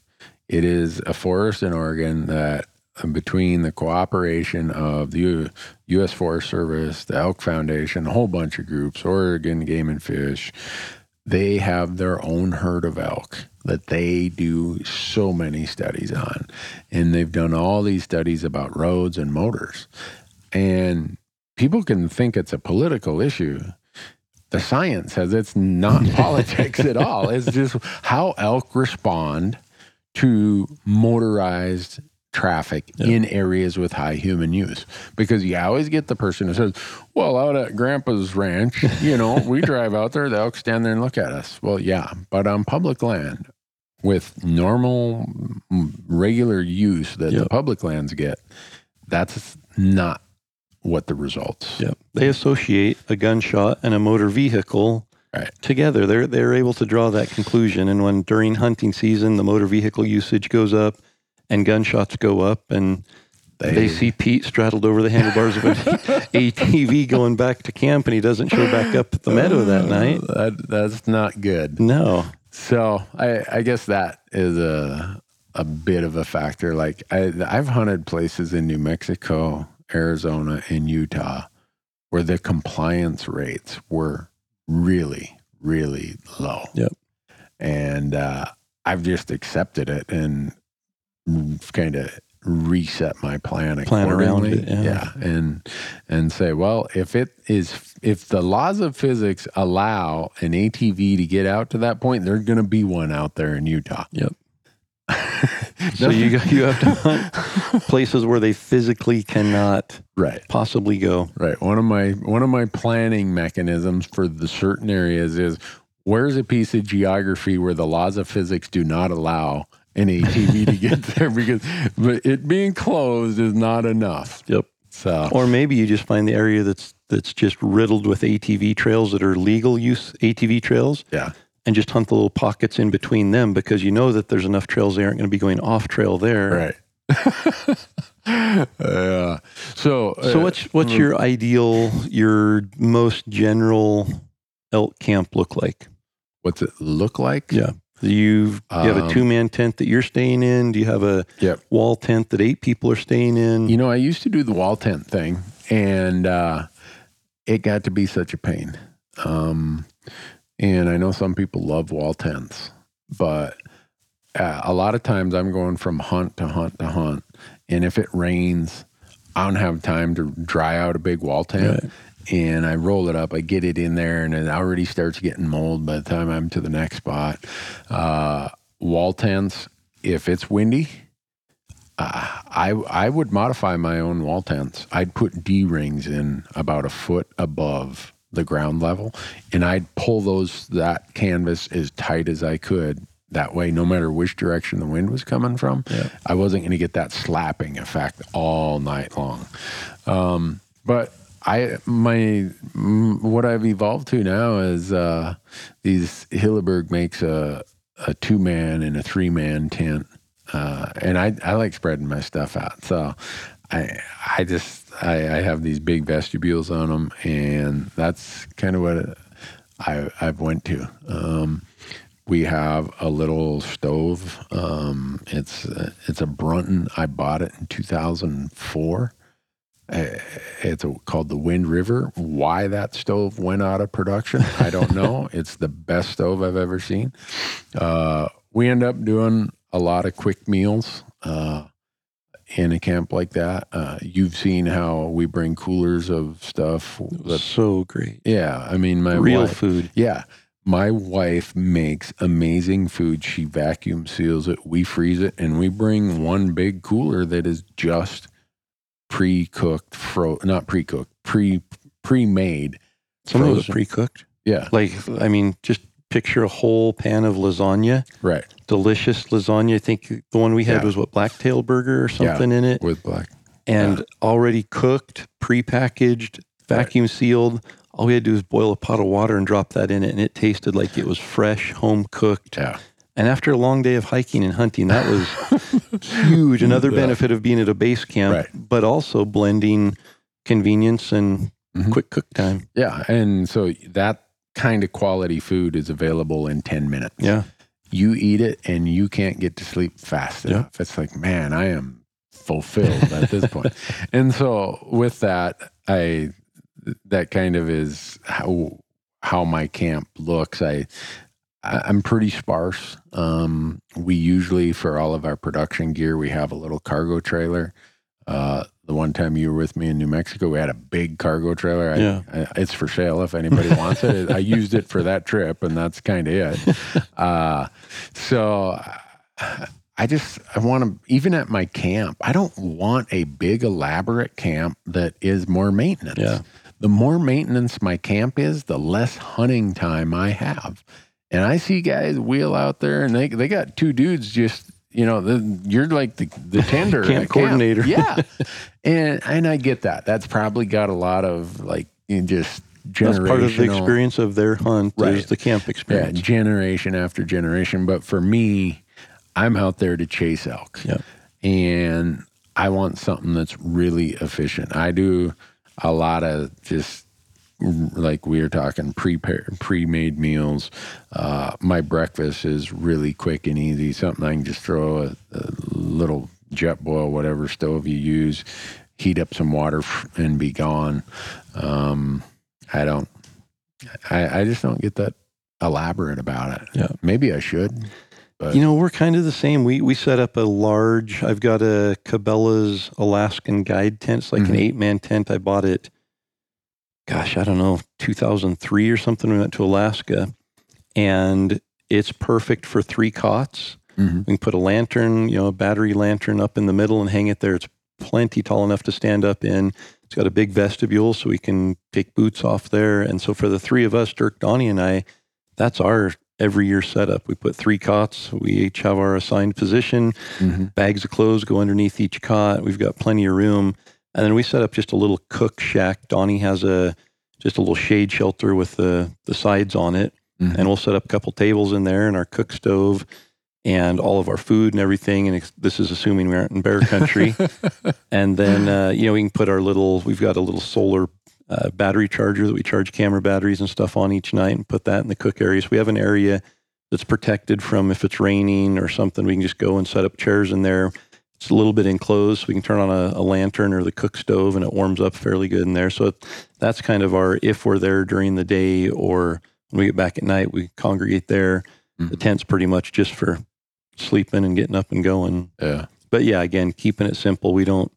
It is a forest in Oregon that between the cooperation of the U.S. Forest Service, the Elk Foundation, a whole bunch of groups, Oregon Game and Fish, they have their own herd of elk that they do so many studies on. And they've done all these studies about roads and motors. And people can think it's a political issue. The science says it's not politics at all. It's just how elk respond to motorized traffic in areas with high human use. Because you always get the person who says, Well, out at Grandpa's ranch, you know, we drive out there, the elk stand there and look at us. Well, yeah, but on public land with normal, mm, regular use that the public lands get, that's not what the results. Yep. They associate a gunshot and a motor vehicle Right. together. They're they're able to draw that conclusion. And when during hunting season the motor vehicle usage goes up and gunshots go up and they, see Pete straddled over the handlebars of an ATV going back to camp and he doesn't show back up at the meadow that uh, night. That, that's not good. No. So I, I guess that is a a bit of a factor. Like I, I've hunted places in New Mexico, Arizona, and Utah where the compliance rates were really, really low. Yep. And uh, I've just accepted it and kind of reset my plan Plan around accordingly. it, yeah. and and say, well, if it is, if the laws of physics allow an ATV to get out to that point, there's going to be one out there in Utah. Yep. So you you have to hunt places where they physically cannot right, possibly go. right. One of my one of my planning mechanisms for the certain areas is where's a piece of geography where the laws of physics do not allow an ATV to get there because but it being closed is not enough. Yep. So Or maybe you just find the area that's that's just riddled with ATV trails that are legal use ATV trails yeah. And just hunt the little pockets in between them because you know that there's enough trails they aren't going to be going off trail there. Right. yeah. So, So uh, what's what's your ideal, your most general elk camp look like? what's it look like? Yeah. Do you, do you have a Um, two man tent that you're staying in? Do you have a Yep. wall tent that eight people are staying in? You know, I used to do the wall tent thing, and uh, it got to be such a pain. Um, and I know some people love wall tents, but uh, a lot of times I'm going from hunt to hunt to hunt, and if it rains, I don't have time to dry out a big wall tent. Right. And I roll it up, I get it in there, and it already starts getting mold by the time I'm to the next spot. Uh, wall tents, if it's windy, uh, I I would modify my own wall tents. I'd put D rings in about a foot above the ground level, and I'd pull those that canvas as tight as I could. That way, no matter which direction the wind was coming from, Yeah. I wasn't going to get that slapping effect all night long. Um, but I my what I've evolved to now is uh, these Hilleberg makes a a two man and a three man tent, uh, and I I like spreading my stuff out. So I I just I, I have these big vestibules on them, and that's kind of what I I've went to. Um, we have a little stove. Um, it's it's a Brunton. I bought it in 2004. Uh, It's a, called the Wind River. Why that stove went out of production, I don't know. it's the best stove I've ever seen. Uh, we end up doing a lot of quick meals uh, in a camp like that. Uh, you've seen how we bring coolers of stuff. That's so great. yeah, I mean, my Real wife, food. yeah. My wife makes amazing food. She vacuum seals it. We freeze it, and we bring one big cooler that is just pre-cooked, fro not pre-cooked, pre pre-made. Some of it was pre-cooked. Yeah, Like, I mean, just picture a whole pan of lasagna, right. Delicious lasagna. I think the one we had Yeah. was what blacktail burger or something in it, With black. and already cooked, pre-packaged, vacuum sealed. All we had to do was boil a pot of water and drop that in it, and it tasted like it was fresh, home cooked. Yeah. And after a long day of hiking and hunting, that was huge. Another Yeah. benefit of being at a base camp, Right. but also blending convenience and Mhm. quick cook time. Yeah. And so that kind of quality food is available in 10 minutes. Yeah. You eat it and you can't get to sleep fast Yeah. enough. It's like, man, I am fulfilled at this point. And so with that, I that kind of is how how my camp looks. I I- I'm pretty sparse. Um, we usually, for all of our production gear, we have a little cargo trailer. Uh, the one time you were with me in New Mexico, we had a big cargo trailer. I, Yeah. I, it's for sale if anybody wants it. I used it for that trip, and that's kind of it. Uh, so I just I want to even at my camp, I don't want a big elaborate camp that is more maintenance. Yeah. The more maintenance my camp is, the less hunting time I have. And I see guys wheel out there and they they got two dudes just you know the, you're like the the tender Camp at coordinator. yeah, and and I get that. That's probably got a lot of like you know, just That's part of the experience of their hunt is Right. the camp experience. yeah, generation after generation. But for me, I'm out there to chase elk. Yeah. And I want something that's really efficient. I do a lot of just like we were talking prepared pre-made meals uh, my breakfast is really quick and easy something i can just throw a, a little Jetboil whatever stove you use heat up some water and be gone um, i don't I, I just don't get that elaborate about it Yeah. maybe i should but You know, we're kind of the same. We we set up a large. I've got a Cabela's Alaskan guide tent. It's like an Mhm. eight man tent. I bought it. Gosh, I don't know, 2003 or something. We went to Alaska, and it's perfect for three cots. Mhm. We can put a lantern, you know, a battery lantern up in the middle and hang it there. It's plenty tall enough to stand up in. It's got a big vestibule so we can take boots off there. And so for the three of us, Dirk, Donnie, and I, that's our every year setup. We put three cots. We each have our assigned position. Mhm. Bags of clothes go underneath each cot. We've got plenty of room. And then we set up just a little cook shack. Donnie has a just a little shade shelter with the the sides on it Mhm. and we'll set up a couple tables in there and our cook stove and all of our food and everything. And ex- this is assuming we aren't in bear country. and then, uh, you know, we can put our little, we've got a little solar uh, battery charger that we charge camera batteries and stuff on each night and put that in the cook area. So we have an area that's protected from if it's raining or something, we can just go and set up chairs in there. It's a little bit enclosed. So we can turn on a, a lantern or the cook stove and it warms up fairly good in there. So that's kind of our, if we're there during the day or when we get back at night, we congregate there. The Mhm. tent's pretty much just for sleeping and getting up and going. yeah But yeah, again, keeping it simple. We don't,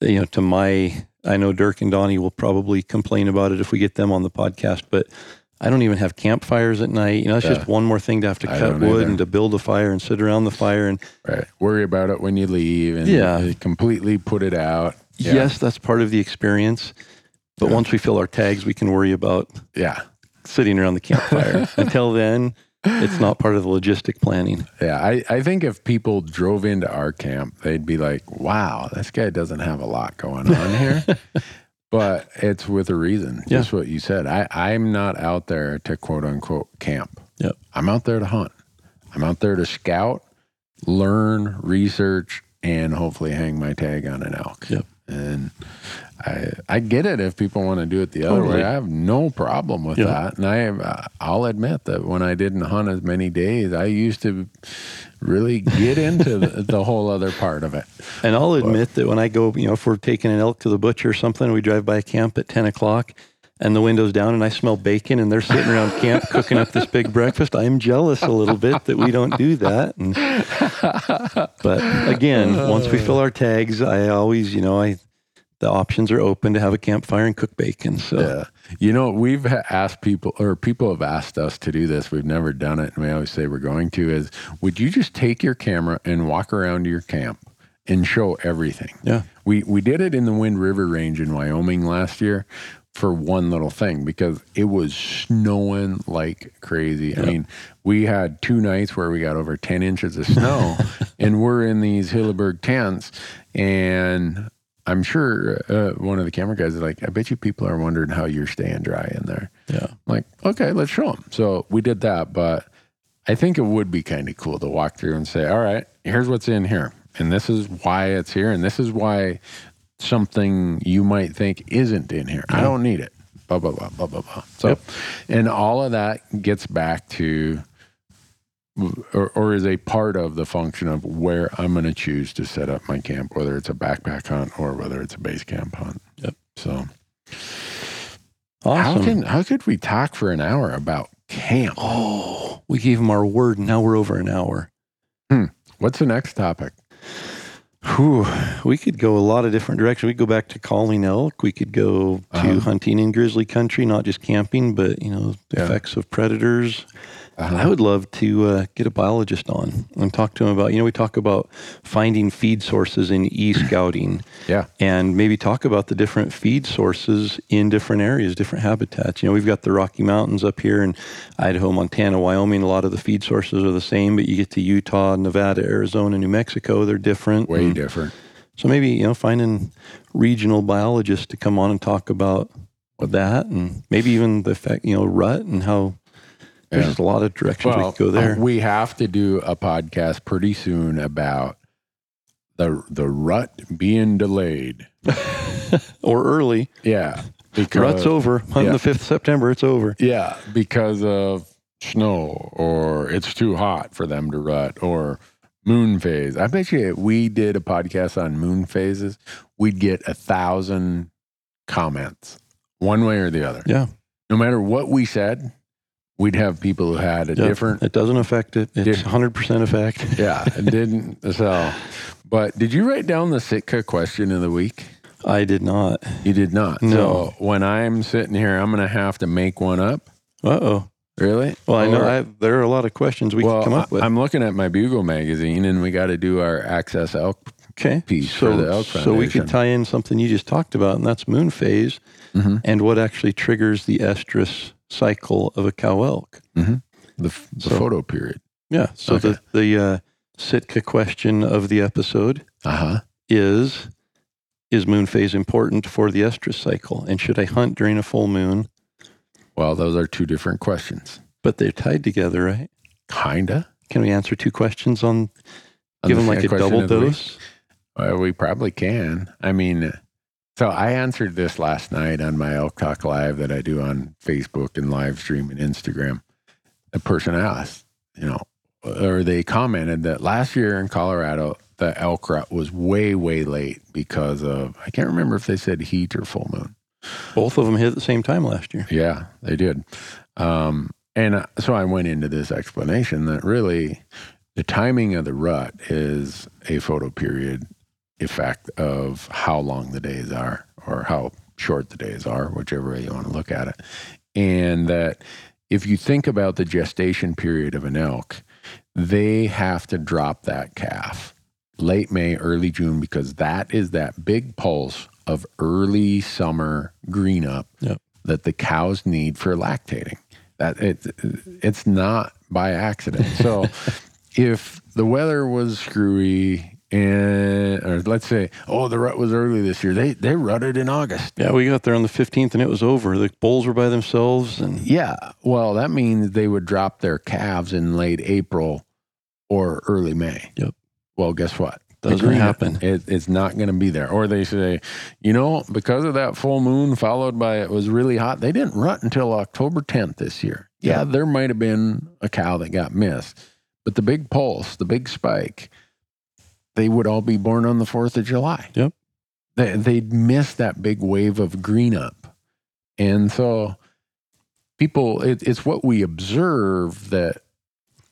you know, to my, I know Dirk and Donnie will probably complain about it if we get them on the podcast, but I don't even have campfires at night. You know, it's Yeah. just one more thing to have to I cut wood either. and to build a fire and sit around the fire. And Right. Worry about it when you leave and Yeah. completely put it out. Yeah. yes, that's part of the experience. But Yeah. once we fill our tags, we can worry about Yeah. sitting around the campfire. Until then, it's not part of the logistic planning. Yeah. I, I think if people drove into our camp, they'd be like, wow, this guy doesn't have a lot going on here. but it's with a reason. Yeah. Just what you said. I, I'm not out there to quote unquote camp. Yep. I'm out there to hunt. I'm out there to scout, learn, research, and hopefully hang my tag on an elk. Yep. And I I get it if people want to do it the other Totally. way. I have no problem with Yeah. that. And I have, uh, I'll admit that when I didn't hunt as many days, I used to really get into the, the whole other part of it. And I'll admit that when I go, you know, if we're taking an elk to the butcher or something, we drive by a camp at 10 o'clock and the window's down and I smell bacon and they're sitting around camp cooking up this big breakfast. I'm jealous a little bit that we don't do that. And, but again, once we fill our tags, I always, you know, I, the options are open to have a campfire and cook bacon. So Yeah. You know, we've asked people, or people have asked us to do this. We've never done it. And we always say we're going to is, would you just take your camera and walk around your camp and show everything? yeah, We, we did it in the Wind River Range in Wyoming last year. for one little thing because it was snowing like crazy. I mean, we had two nights where we got over 10 inches of snow and we're in these Hilleberg tents. And I'm sure uh, one of the camera guys is like, I bet you people are wondering how you're staying dry in there. Yeah. I'm like, okay, let's show them. So we did that. But I think it would be kind of cool to walk through and say, all right, here's what's in here. And this is why it's here. And this is why something you might think isn't in here. I don't need it. Blah, blah, blah, blah, blah, blah. So, Yep. and all of that gets back to, or, or is a part of the function of where I'm going to choose to set up my camp, whether it's a backpack hunt or whether it's a base camp hunt. Yep. So, Awesome. how can how could we talk for an hour about camp? oh, we gave them our word. Now we're over an hour. What's the next topic? Whew, we could go a lot of different directions. We could go back to calling elk. We could go to Uh-huh. hunting in grizzly country, not just camping, but you know the Yeah. effects of predators. Uh-huh. I would love to uh, get a biologist on and talk to him about. You know, we talk about finding feed sources in e scouting, Yeah. and maybe talk about the different feed sources in different areas, different habitats. You know, we've got the Rocky Mountains up here in Idaho, Montana, Wyoming. A lot of the feed sources are the same, but you get to Utah, Nevada, Arizona, New Mexico, they're different. Way And different. so maybe you know finding regional biologists to come on and talk about that, and maybe even the fact you know rut and how. There's Yeah. a lot of directions we could go there. uh, we have to do a podcast pretty soon about the the rut being delayed. or early. Yeah, because Rut's over. On yeah. the 5th of September, it's over. yeah, because of snow or it's too hot for them to rut or moon phase. I bet you if we did a podcast on moon phases, we'd get a thousand comments one way or the other. Yeah. No matter what we said, we'd have people who had a Yeah. different It doesn't affect it. It's 100% effect. Yeah, it didn't. So, but did you write down the Sitka question of the week? I did not. You did not. No. So when I'm sitting here, I'm going to have to make one up. Uh oh. Really? Well, I know I, there are a lot of questions we well, can come up with. I, am looking at my Bugle magazine, and we got to do our Access Elk. okay. piece so, for the Elk so we could tie in something you just talked about, and that's moon phase Mhm. and what actually triggers the estrus cycle of a cow elk. The, f- the So- photo period. Yeah. So Okay. the, the uh, Sitka question of the episode Uh huh. is Is moon phase important for the estrus cycle? And should I hunt during a full moon? Well, those are two different questions. But they're tied together, right? Kinda. Can we answer two questions on, On give the them like a double the dose? Well, we probably can. I mean, so I answered this last night on my Elk Talk Live that I do on Facebook and live stream and Instagram. A person asked, you know, or they commented that last year in Colorado, the elk rut was way, way late because of, I can't remember if they said heat or full moon. Both of them hit at the same time last year. Yeah, they did. Um, and uh, so I went into this explanation that really the timing of the rut is a photo period effect of how long the days are or how short the days are, whichever way you want to look at it. And that if you think about the gestation period of an elk, they have to drop that calf late May, early June, because that is that big pulse of early summer green up Yep. that the cows need for lactating. That it, it's not by accident. So if the weather was screwy and or let's say, oh, the rut was early this year, they they rutted in August. Yeah, we got there on the 15th and it was over. The bulls were by themselves and Yeah. Well, that means they would drop their calves in late April or early May. Yep. Well, guess what? Doesn't happen. It, it's not going to be there. Or they say, you know, because of that full moon followed by it was really hot, they didn't rut until October 10th this year. Yeah, Yeah. there might have been a cow that got missed, but the big pulse, the big spike, they would all be born on the 4th of July. Yep. They, they'd miss that big wave of green up. And so people, it, it's what we observe that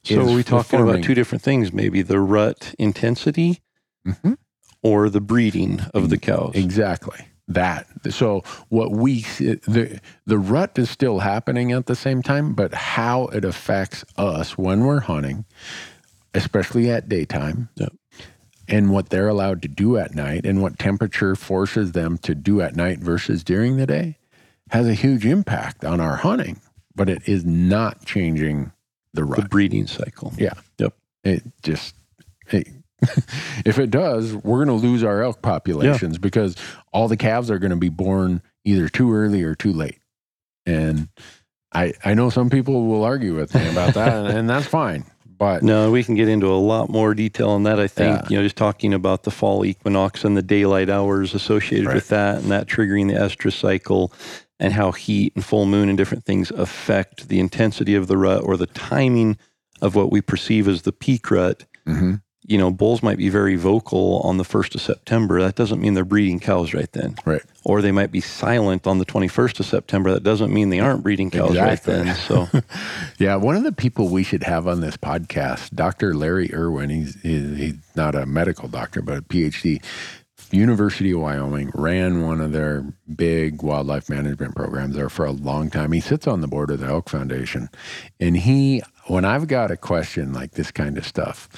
so we talking about two different things, maybe the rut intensity Mhm. or the breeding of the cows. Exactly. That. So what we the the rut is still happening at the same time, but how it affects us when we're hunting, especially at daytime, Yep. And what they're allowed to do at night, and what temperature forces them to do at night versus during the day, has a huge impact on our hunting, but it is not changing the The breeding cycle. Yeah. Yep. It just, it, if it does, we're going to lose our elk populations because all the calves are going to be born either too early or too late. And I, I know some people will argue with me about that, and, and that's fine. But No, we can get into a lot more detail on that. I think, Yeah. you know, just talking about the fall equinox and the daylight hours associated Right. with that and that triggering the estrus cycle and how heat and full moon and different things affect the intensity of the rut or the timing of what we perceive as the peak rut. Mhm. You know, bulls might be very vocal on the 1st of September. That doesn't mean they're breeding cows right then. right. Or they might be silent on the 21st of September. That doesn't mean they aren't breeding cows Exactly. right then. So, Yeah, one of the people we should have on this podcast, Dr. Larry Irwin. He's, he's he's not a medical doctor, but a PhD. University of Wyoming ran one of their big wildlife management programs there for a long time. He sits on the board of the Elk Foundation, and he, when I've got a question like this kind of stuff,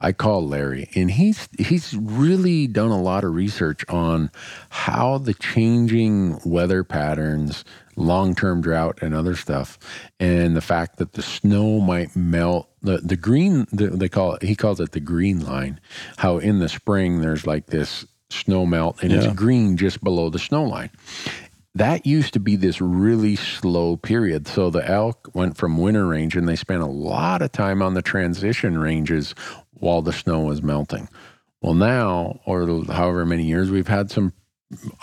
I call Larry, and he's he's really done a lot of research on how the changing weather patterns, long-term drought, and other stuff, and the fact that the snow might melt the the green the, they call it he calls it the green line. How in the spring there's like this snow melt and Yeah. it's green just below the snow line that used to be this really slow period. So the elk went from winter range and they spent a lot of time on the transition ranges while the snow was melting. Well, now, or however many years, we've had some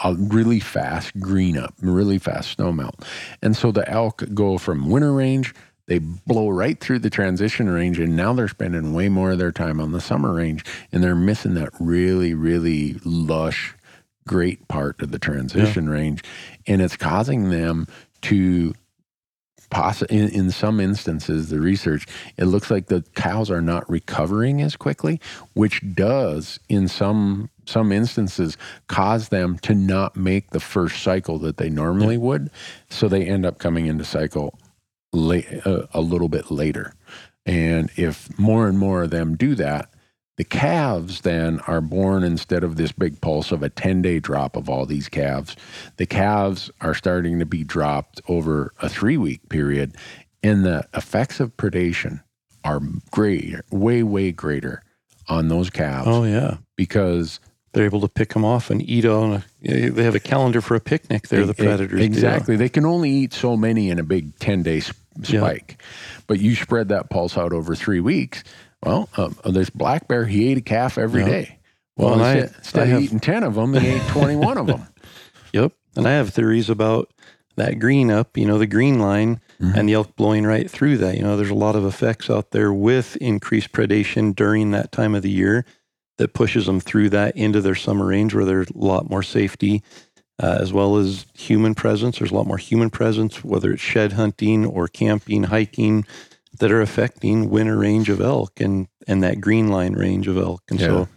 a really fast green up, really fast snow melt. And so the elk go from winter range, they blow right through the transition range, and now they're spending way more of their time on the summer range, and they're missing that really, really lush, great part of the transition range. And it's causing them to In, in some instances, the research, it looks like the cows are not recovering as quickly, which does, in some some instances, cause them to not make the first cycle that they normally would. So they end up coming into cycle late, uh, a little bit later. And if more and more of them do that, the calves then are born instead of this big pulse of a 10 day drop of all these calves. The calves are starting to be dropped over a three week period. And the effects of predation are greater, way, way greater on those calves oh, yeah. because They're able to pick them off and eat on. A, they have a calendar for a picnic. There, the predators. do. Exactly. They can only eat so many in a big 10 day Yeah. spike. But you spread that pulse out over three weeks. Well, um, this black bear, he ate a calf every Yeah. day. Well, Well, and I- instead, instead I of have- eating 10 of them, he ate 21 of them. Yep. And I have theories about that green up, you know, the green line Mm-hmm. and the elk blowing right through that. You know, there's a lot of effects out there with increased predation during that time of the year that pushes them through that into their summer range where there's a lot more safety, uh, as well as human presence. There's a lot more human presence, whether it's shed hunting or camping, hiking, that are affecting winter range of elk and, and that green line range of elk. And Yeah. so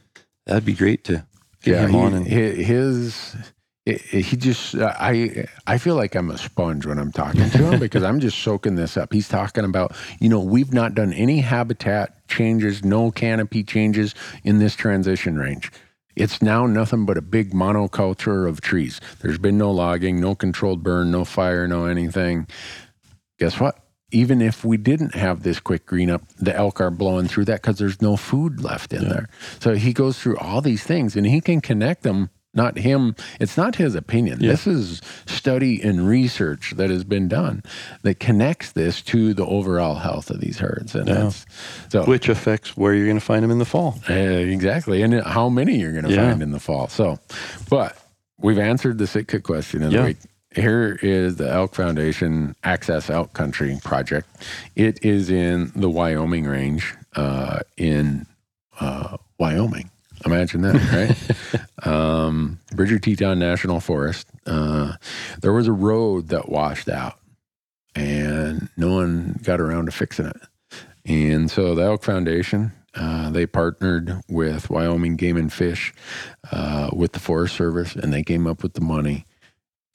that'd be great to get him he, on. And, his, he he just, I, I feel like I'm a sponge when I'm talking to him because I'm just soaking this up. He's talking about, you know, we've not done any habitat changes, no canopy changes in this transition range. It's now nothing but a big monoculture of trees. There's been no logging, no controlled burn, no fire, no anything. Guess what? Even if we didn't have this quick green up, the elk are blowing through that because there's no food left in there. So he goes through all these things and he can connect them. Not him, it's not his opinion. Yeah. This is study and research that has been done that connects this to the overall health of these herds. And Yeah. that's so which affects where you're going to find them in the fall. uh, exactly, and how many you're going to Yeah. find in the fall. So, but we've answered the Sitka question of Yeah. the week. Here is the Elk Foundation Access Elk Country project. It is in the Wyoming range uh, in uh, Wyoming. Imagine that, right? um, Bridger Teton National Forest. Uh, there was a road that washed out, and no one got around to fixing it. And so the Elk Foundation, uh, they partnered with Wyoming Game and Fish, uh, with the Forest Service, and they came up with the money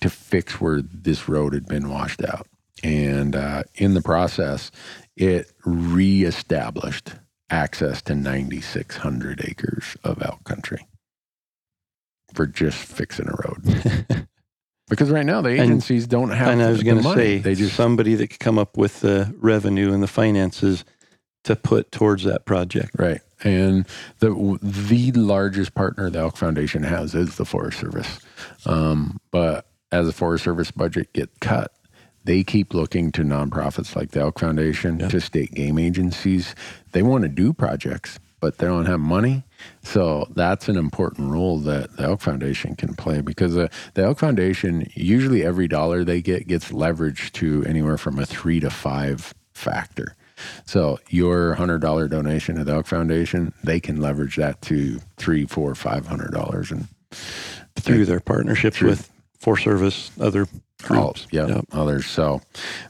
to fix where this road had been washed out. And uh, in the process, it reestablished access to 9,600 acres of elk country for just fixing a road. Because right now the agencies don't have. And I was going to say, they just somebody that could come up with the revenue and the finances to put towards that project. Right. And the the largest partner the Elk Foundation has is the Forest Service. Um, but as the Forest Service budget get cut, they keep looking to nonprofits like the Elk Foundation, to state game agencies. They want to do projects, but they don't have money. So that's an important role that the Elk Foundation can play because uh, the Elk Foundation usually every dollar they get gets leveraged to anywhere from a three to five factor. So your hundred dollar donation to the Elk Foundation, they can leverage that to three, four, five hundred dollars, and through their partnerships with Forest Service, other all, groups. yeah, Yep. others. So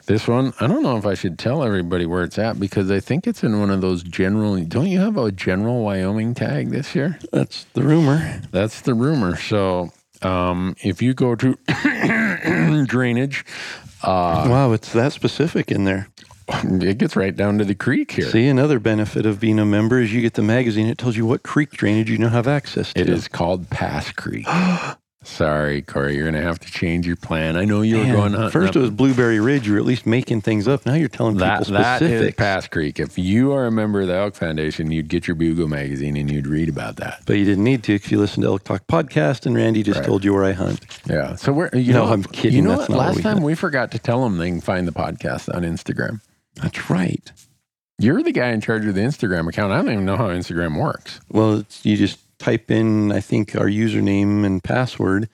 this one, I don't know if I should tell everybody where it's at because I think it's in one of those general. Don't you have a general Wyoming tag this year? That's the rumor. That's the rumor. So um, if you go to drainage, uh, wow, it's that specific in there. it gets right down to the creek here. See, another benefit of being a member is you get the magazine. It tells you what creek drainage you now have access to. It is called Pass Creek. Sorry, Corey, you're gonna have to change your plan. I know you were going hunting First up- it was Blueberry Ridge. You were at least making things up. Now you're telling that people that is. Pass Creek. If you are a member of the Elk Foundation, you'd get your Bugle magazine and you'd read about that. but you didn't need to if you listened to Elk Talk podcast and Randy just Right. told you where I hunt. Yeah. So we're you No, know I'm kidding. You know That's what? Last we time had. we forgot to tell them they can find the podcast on Instagram. That's right. You're the guy in charge of the Instagram account. I don't even know how Instagram works. Well, it's, you just type in, I think, our username and password,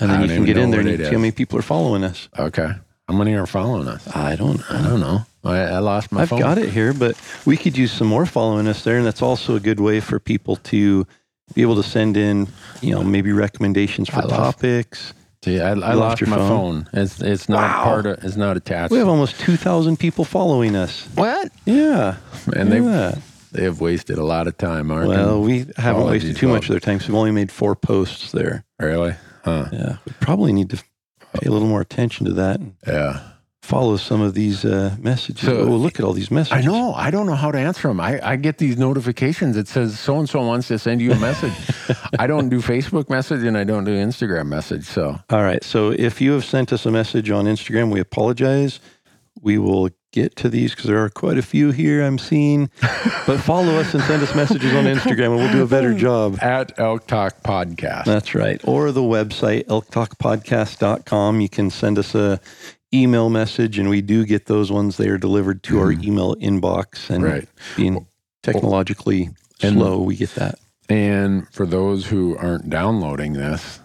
and then you can get in there and you can see how many people are following us. Okay. How many are following us? I don't I don't know. I, I lost my I've phone. got it here, but we could use some more following us there, and that's also a good way for people to be able to send in, you know, maybe recommendations for I topics. See, I, I lost lost your my phone? phone. It's it's not Wow. part of. It's not attached. We have almost two thousand people following us. what? Yeah, And look they. They have wasted a lot of time. Aren't they? Well, we haven't Apologies, wasted too much of their time, so we've only made four posts there. they? really? Huh? Yeah, we probably need to pay a little more attention to that and Yeah. follow some of these uh, messages. So- oh, look at all these messages. I messages. know. I don't know how to answer them. I, I get these notifications. It says so and so wants to send you a message. I don't do Facebook message and I don't do Instagram message. So All right. So if you have sent us a message on Instagram, we apologize. We will get to these because there are quite a few here I'm seeing. but follow us and send us messages on Instagram and we'll do a better job. at Elk Talk Podcast. That's right. Or the website, elktalkpodcast.com. You can send us a email message and we do get those ones. They are delivered to our mm-hmm. email inbox and Right. being technologically And- slow, we get that. And for those who aren't downloading this,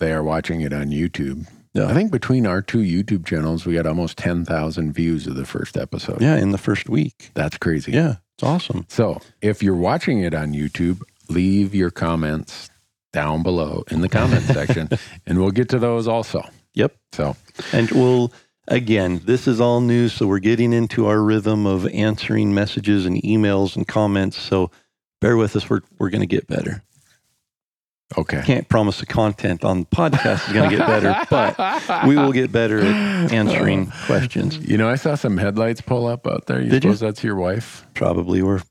they are watching it on YouTube. Yeah. I think between our two YouTube channels, we got almost 10,000 views of the first episode. Yeah, in the first week. That's crazy. Yeah, it's awesome. So if you're watching it on YouTube, leave your comments down below in the comment section, and we'll get to those also. Yep. So, And we'll, again, this is all new. So we're getting into our rhythm of answering messages and emails and comments. So bear with us. We're, we're going to get better. Okay. Can't promise the content on the podcast is going to get better, but we will get better at answering uh, questions. You know, I saw some headlights pull up out there. You Did you? suppose that's your wife? Probably we're,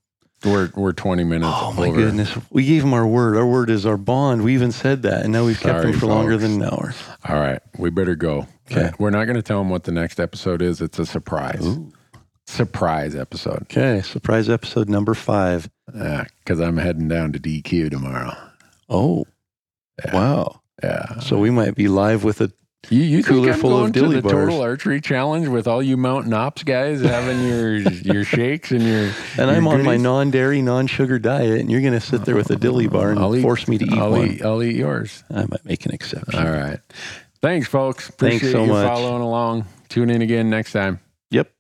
We're, we're 20 minutes oh my over. goodness. We gave them our word. Our word is our bond. We even said that. And now we've kept Sorry, them for longer than an hour. All right. We better go. Okay. We're not going to tell them what the next episode is. It's a surprise. Surprise episode. Okay. Surprise episode number five. Uh, because I'm heading down to DQ tomorrow. Oh, Yeah. wow. Yeah. So we might be live with a You, you Cooler think I'm full of going to the bars. total archery challenge with all you mountain ops guys having your your shakes and your And your I'm on my non-dairy, non-sugar diet, and you're going to sit there with a dilly uh, bar and I'll eat- force me to eat I'll one. eat I'll eat yours. I might make an exception. All right. Thanks, folks. Thanks so you much. following along. Tune in again next time. Yep.